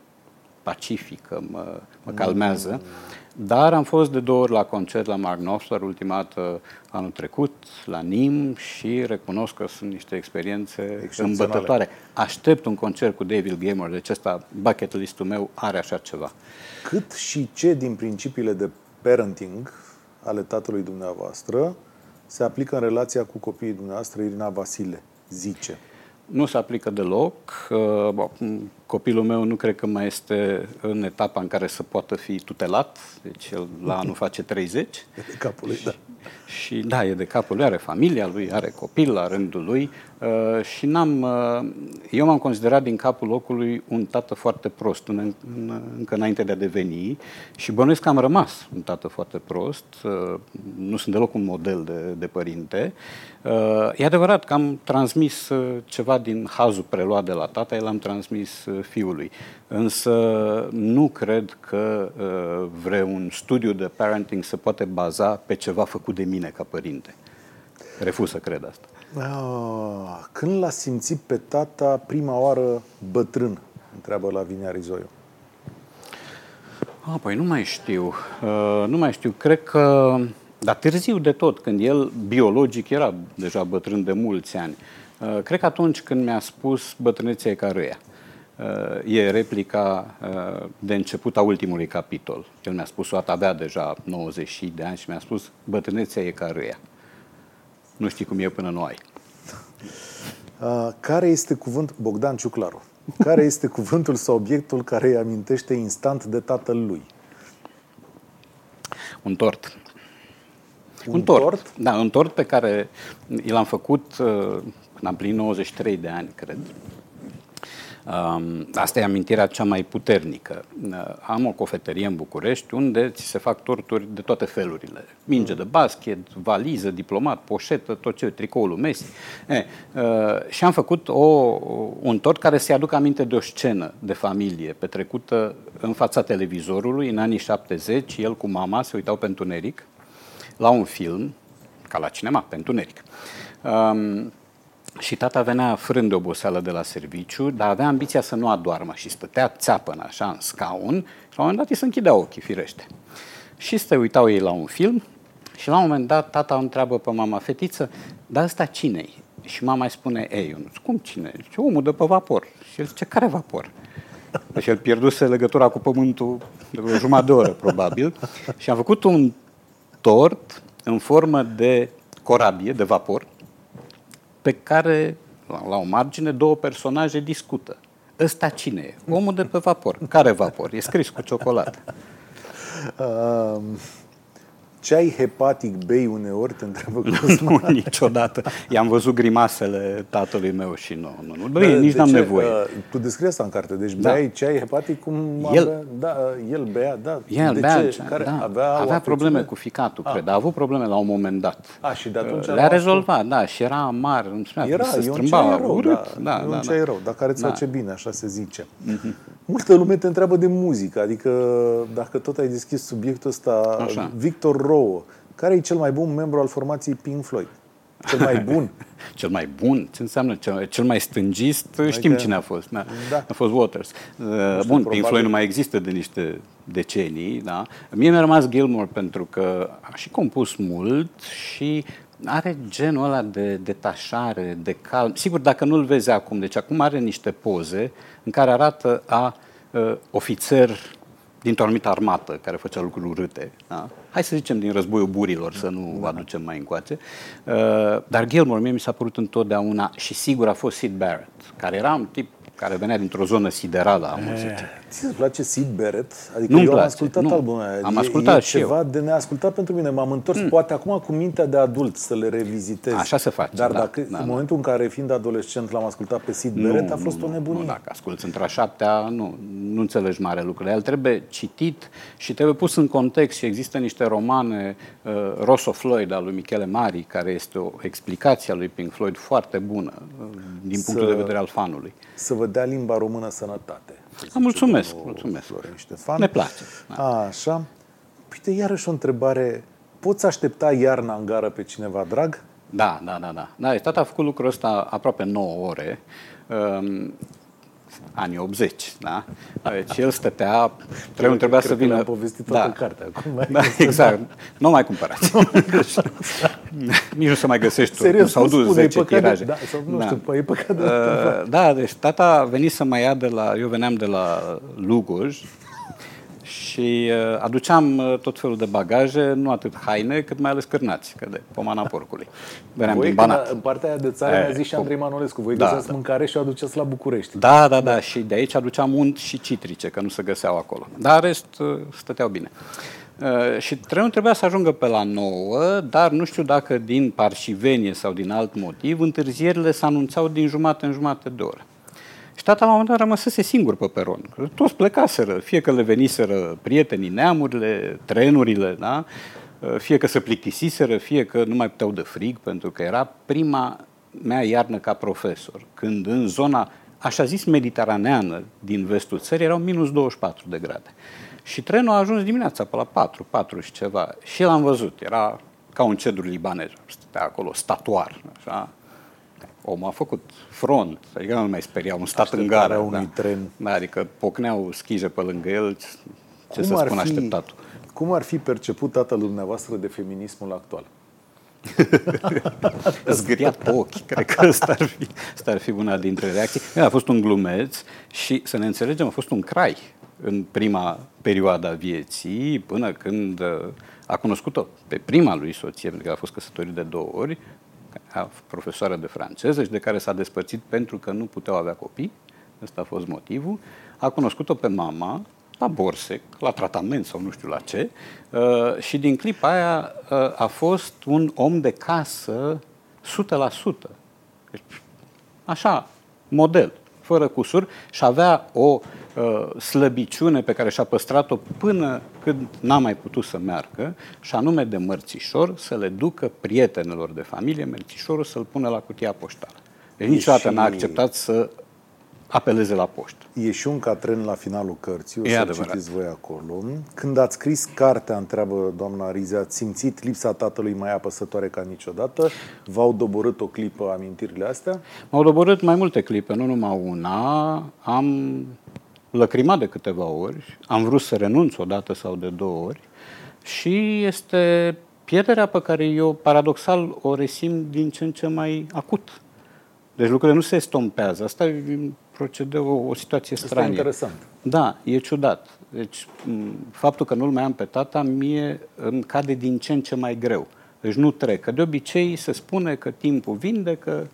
pacifică, mă, mă calmează. Mm. Dar am fost de două ori la concert la Mark Knopfler, ultima dată anul trecut, la NIM și recunosc că sunt niște experiențe îmbătătoare. Aștept un concert cu David Gilmour, deci ăsta, bucket list-ul meu are așa ceva. Cât și ce din principiile de parenting ale tatălui dumneavoastră se aplică în relația cu copiii dumneavoastră, Irina Vasile, zice? Nu se aplică deloc. Copilul meu nu cred că mai este în etapa în care să poată fi tutelat, deci el la anul face 30. De capul lui, da. Și da, e de capul lui, are familia lui, are copil la rândul lui uh, și n-am, uh, eu m-am considerat din capul locului un tată foarte prost în, în, încă înainte de a deveni și bănuiesc că am rămas un tată foarte prost, uh, nu sunt deloc un model de, de părinte. Uh, e adevărat că am transmis uh, ceva din hazul preluat de la tata, el am transmis uh, fiului. Însă nu cred că uh, vreun studiu de parenting se poate baza pe ceva făcut de mine ca părinte. Refuz să cred asta. Ah, când l-a simțit pe tata prima oară bătrân? Întreabă la Vinea Rizoiu. Ah, păi nu mai știu. Uh, nu mai știu. Cred că... Dar târziu de tot, când el biologic era deja bătrân de mulți ani. Uh, cred că atunci când mi-a spus bătrânețea e ca râia. E replica uh, de început a ultimului capitol. El mi-a spus-o abia deja 90 de ani și mi-a spus bătrânețea e ca râia. Nu știi cum e până nu ai. Uh, care este cuvânt, Bogdan Ciuclaru, care este cuvântul sau obiectul care îi amintește instant de tatăl lui? Un tort. Un, un tort? tort? Da, un tort pe care l-am făcut uh, când am plinit 93 de ani, cred. Asta e amintirea cea mai puternică. Uh, am o cofetărie în București unde ți se fac torturi de toate felurile. Minge de basket, valiză, diplomat, poșetă, tot ce, tricoul lui Messi. E, uh, și am făcut o, un tort care se aduc aminte de o scenă de familie petrecută în fața televizorului în anii 70. El cu mama se uitau pe întuneric la un film, ca la cinema, pe întuneric. Um, și tata venea frând de oboseală de la serviciu, dar avea ambiția să nu adoarmă și stătea țeapăn așa în scaun și la un moment dat îi se închidea ochii, firește. Și se uitau ei la un film și la un moment dat tata o întreabă pe mama, fetiță, dar ăsta cine Și mama îi spune, ei, eu nu cum cine? Zice, omul de pe vapor. Și el zice, care vapor? Deci el pierduse legătura cu pământul de o jumătate de oră, probabil. Și am făcut un tort în formă de corabie, de vapor, pe care, la o margine, două personaje discută. Ăsta cine e? Omul de pe vapor. Care vapor? E scris cu ciocolată. *laughs* Uh, Ceai hepatic bei uneori, te întreabă *laughs* Cosma. nu, niciodată. I-am văzut grimasele tatălui meu și nu, nu, nu. Băi, nici n-am ce, nevoie. Uh, tu descrii asta în carte, deci da. beai ceai hepatic cum el, avea, da, el bea, da. El de bea, ce? Care da. avea, avea probleme cu ficatul, a. Ah. cred, a avut probleme la un moment dat. A, și de atunci Le-a rezolvat, da, și era amar, nu spunea, era, se strâmba, rău, urât. Da, da, e un da, ceai da. rău, dar care îți da. face bine, așa se zice. Mm-hmm. Multă lume te întreabă de muzică, adică dacă tot ai deschis subiectul ăsta, așa. Victor Rowe, care e cel mai bun membru al formației Pink Floyd? Cel mai bun? *laughs* cel mai bun? Ce înseamnă cel, cel mai stângist? Adică, Știm cine a fost. Da. da. A fost Waters. Uh, bun, probabil. Pink Floyd nu mai există de niște decenii. Da? Mie mi-a rămas Gilmore pentru că a și compus mult și are genul ăla de detașare, de calm. Sigur, dacă nu-l vezi acum, deci acum are niște poze în care arată a uh, ofițer dintr-o anumită armată care făcea lucruri urâte. Da? Hai să zicem din războiul burilor, să nu da. aducem mai încoace. Uh, dar Gilmore mie mi s-a părut întotdeauna, și sigur a fost Sid Barrett, care era un tip care venea dintr-o zonă siderală a muzicii. Ți îți place Sid Barrett? Adică Nu-mi eu place. am ascultat nu. albumul ăla. Am ascultat e, și ceva eu. de neascultat pentru mine. M-am întors mm. poate acum cu mintea de adult să le revizitez. Așa se face. Dar da, dacă da, în da. momentul în care, fiind adolescent, l-am ascultat pe Sid nu, Barrett, a fost nu, o nebunie. Nu, dacă asculti într-a șaptea, nu, nu înțelegi mare lucruri. El trebuie citit și trebuie pus în context și există niște romane, uh, Rosso Floyd al lui Michele Mari, care este o explicație a lui Pink Floyd foarte bună uh, din punctul să, de vedere al fanului. Să vă dea limba română sănătate. A, mulțumesc, mulțumesc. Florin Ștefan. Ne place. A, așa. Uite, iarăși o întrebare. Poți aștepta iarna în gară pe cineva drag? Da, da, da, da. da tata a făcut lucrul ăsta aproape 9 ore. Um, anii 80, da? Deci el stătea, trebuie, trebuia să vină... Am povestit toată da. cartea acum. Da, *laughs* exact. *laughs* Nu mai cumpărați. Nici nu se mai găsești. Serios, s-au dus 10 tiraje. Da, sau nu da. știu, e păcat de uh, Da, deci tata a venit să mă ia de la... Eu veneam de la Lugoj, și uh, aduceam uh, tot felul de bagaje, nu atât haine, cât mai ales cârnați, că de pomana porcului. Veneam Voi, din Banat. În partea aia de țară mi-a zis și Andrei Manolescu, voi da, găseați da. mâncare și o aduceți la București. Da, da, da, și de aici aduceam unt și citrice, că nu se găseau acolo. Dar rest uh, stăteau bine. Uh, și trenul trebuia să ajungă pe la 9, dar nu știu dacă din parșivenie sau din alt motiv, întârzierile se anunțau din jumătate în jumătate de oră. Și tata la un moment dat rămăsese singur pe peron. Toți plecaseră, fie că le veniseră prietenii, neamurile, trenurile, da? fie că se plictisiseră, fie că nu mai puteau de frig, pentru că era prima mea iarnă ca profesor, când în zona, așa zis, mediteraneană din vestul țării erau minus 24 de grade. Și trenul a ajuns dimineața pe la 4, 4 și ceva. Și l-am văzut, era ca un cedru libanez, stătea acolo, statuar, așa, omul a făcut front, adică nu mai speria un stat în gara. unui da. tren. Da, adică pocneau schije pe lângă el, ce cum să spun fi, așteptatul. Cum ar fi perceput tatăl dumneavoastră de feminismul actual? *laughs* Zgâriat pe ochi. Cred că asta ar fi, asta ar fi una dintre reacții. A fost un glumeț și, să ne înțelegem, a fost un crai în prima perioadă a vieții, până când uh, a cunoscut-o pe prima lui soție, pentru că a fost căsătorit de două ori, profesoară de franceză și de care s-a despărțit pentru că nu puteau avea copii, ăsta a fost motivul, a cunoscut-o pe mama la Borsec, la tratament sau nu știu la ce, uh, și din clipa aia uh, a fost un om de casă 100%. Deci, așa, model, fără cusur și avea o uh, slăbiciune pe care și-a păstrat-o până când n-a mai putut să meargă, și anume de mărțișor să le ducă prietenilor de familie mărțișorul să-l pună la cutia poștală. Deci niciodată și... n-a acceptat să apeleze la poștă. E și un catren la finalul cărții, o E să adevărat. citiți voi acolo. Când ați scris cartea, întreabă doamna Rize, ați simțit lipsa tatălui mai apăsătoare ca niciodată? V-au doborât o clipă amintirile astea? M-au doborât mai multe clipe, nu numai una. Am lăcrimat de câteva ori, am vrut să renunț o dată sau de două ori și este pierderea pe care eu, paradoxal, o resim din ce în ce mai acut. Deci lucrurile nu se estompează. Asta e un procedeu, o, o situație Asta e stranie. interesant. Da, e ciudat. Deci, m, faptul că nu-l mai am pe tata, mie îmi cade din ce în ce mai greu. Deci nu trec. Că de obicei se spune că timpul vindecă,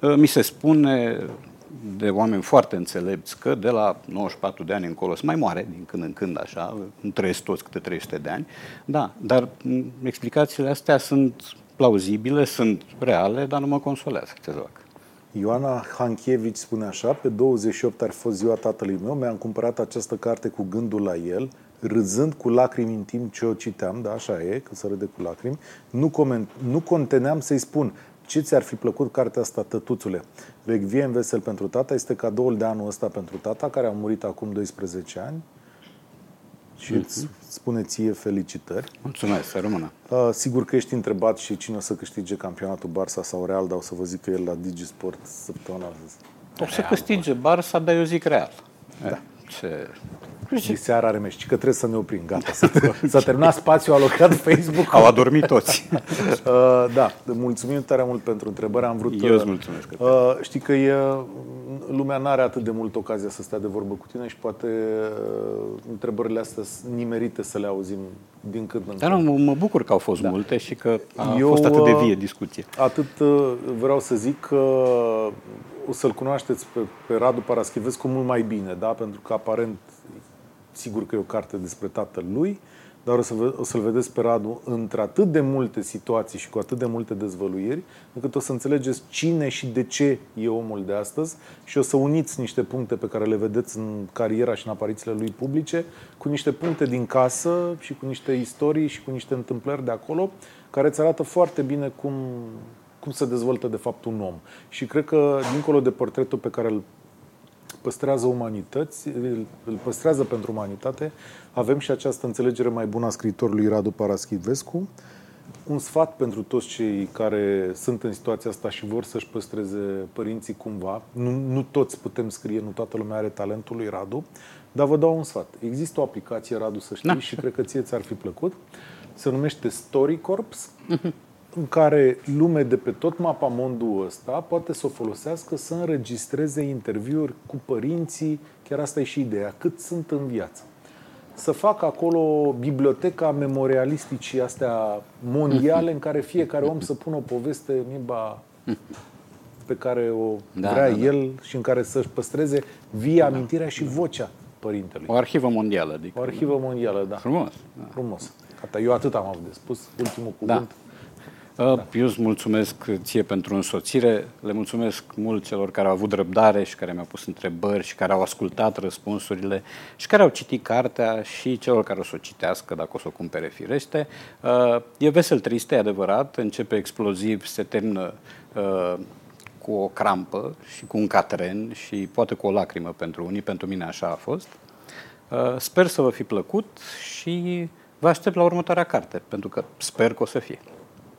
uh, mi se spune de oameni foarte înțelepți că de la 94 de ani încolo se mai moare din când în când așa, nu trăiesc toți câte 300 de ani. Da, dar m, explicațiile astea sunt plauzibile, sunt reale, dar nu mă consolează, ce să fac. Ioana Hanchievici spune așa, pe 28 ar fi fost ziua tatălui meu, mi-am cumpărat această carte cu gândul la el, râzând cu lacrimi în timp ce o citeam, da, așa e, că să râde cu lacrimi, nu, coment, nu conteneam să-i spun ce ți-ar fi plăcut cartea asta, tătuțule. Requiem vesel pentru tata este cadoul de anul ăsta pentru tata, care a murit acum 12 ani și îți spune ție felicitări. Mulțumesc, să rămână. Uh, sigur că ești întrebat și cine o să câștige campionatul Barça sau Real, dar o să vă zic că el la Digisport săptămâna O să câștige Barça, dar eu zic Real. Da. Ce... Și seara are meci. Că trebuie să ne oprim. Gata. S-a, *laughs* s-a terminat spațiul alocat Facebook. Au adormit toți. *laughs* Uh, da, mulțumim tare mult pentru întrebare. Am vrut... Eu îți mulțumesc. Uh, știi că e, lumea nu are atât de mult ocazia să stea de vorbă cu tine și poate uh, întrebările astea sunt nimerite să le auzim din când în Dar când. nu, mă bucur că au fost da. multe și că a Eu, fost atât de uh, vie discuție. Atât uh, vreau să zic că o să-l cunoașteți pe, pe Radu Paraschivescu mult mai bine, da? pentru că aparent sigur că e o carte despre tatăl lui, dar o, să, ve- o să-l vedeți pe Radu într-atât de multe situații și cu atât de multe dezvăluiri, încât o să înțelegeți cine și de ce e omul de astăzi și o să uniți niște puncte pe care le vedeți în cariera și în aparițiile lui publice cu niște puncte din casă și cu niște istorii și cu niște întâmplări de acolo care îți arată foarte bine cum, cum se dezvoltă de fapt un om. Și cred că, dincolo de portretul pe care îl păstrează umanități, îl îl păstrează pentru umanitate, avem și această înțelegere mai bună a scriitorului Radu Paraschivescu. Un sfat pentru toți cei care sunt în situația asta și vor să-și păstreze părinții cumva. Nu, nu toți putem scrie, nu toată lumea are talentul lui Radu, dar vă dau un sfat. Există o aplicație, Radu, să știi, Da. și cred că ție ți-ar fi plăcut. Se numește StoryCorps în care lume de pe tot mapamondul ăsta poate să o folosească să înregistreze interviuri cu părinții, chiar asta e și ideea, cât sunt în viață. Să facă acolo biblioteca memorialisticii astea mondiale în care fiecare om să pună o poveste în limba pe care o Da, vrea da, da. el și în care să-și păstreze vie amintirea și vocea părintelui. O arhivă mondială, adică. O arhivă mondială, da. Frumos. Da. Frumos. Gata, eu atât am avut de spus. Ultimul Da. Cuvânt. Uh, Eu îți mulțumesc ție pentru însoțire, le mulțumesc mult celor care au avut răbdare și care mi-au pus întrebări și care au ascultat răspunsurile și care au citit cartea și celor care o să o citească dacă o să o cumpere firește. Uh, E vesel trist, e adevărat, începe exploziv, se termină uh, cu o crampă și cu un catren și poate cu o lacrimă pentru unii, pentru mine așa a fost. Uh, Sper să vă fi plăcut și vă aștept la următoarea carte, pentru că sper că o să fie.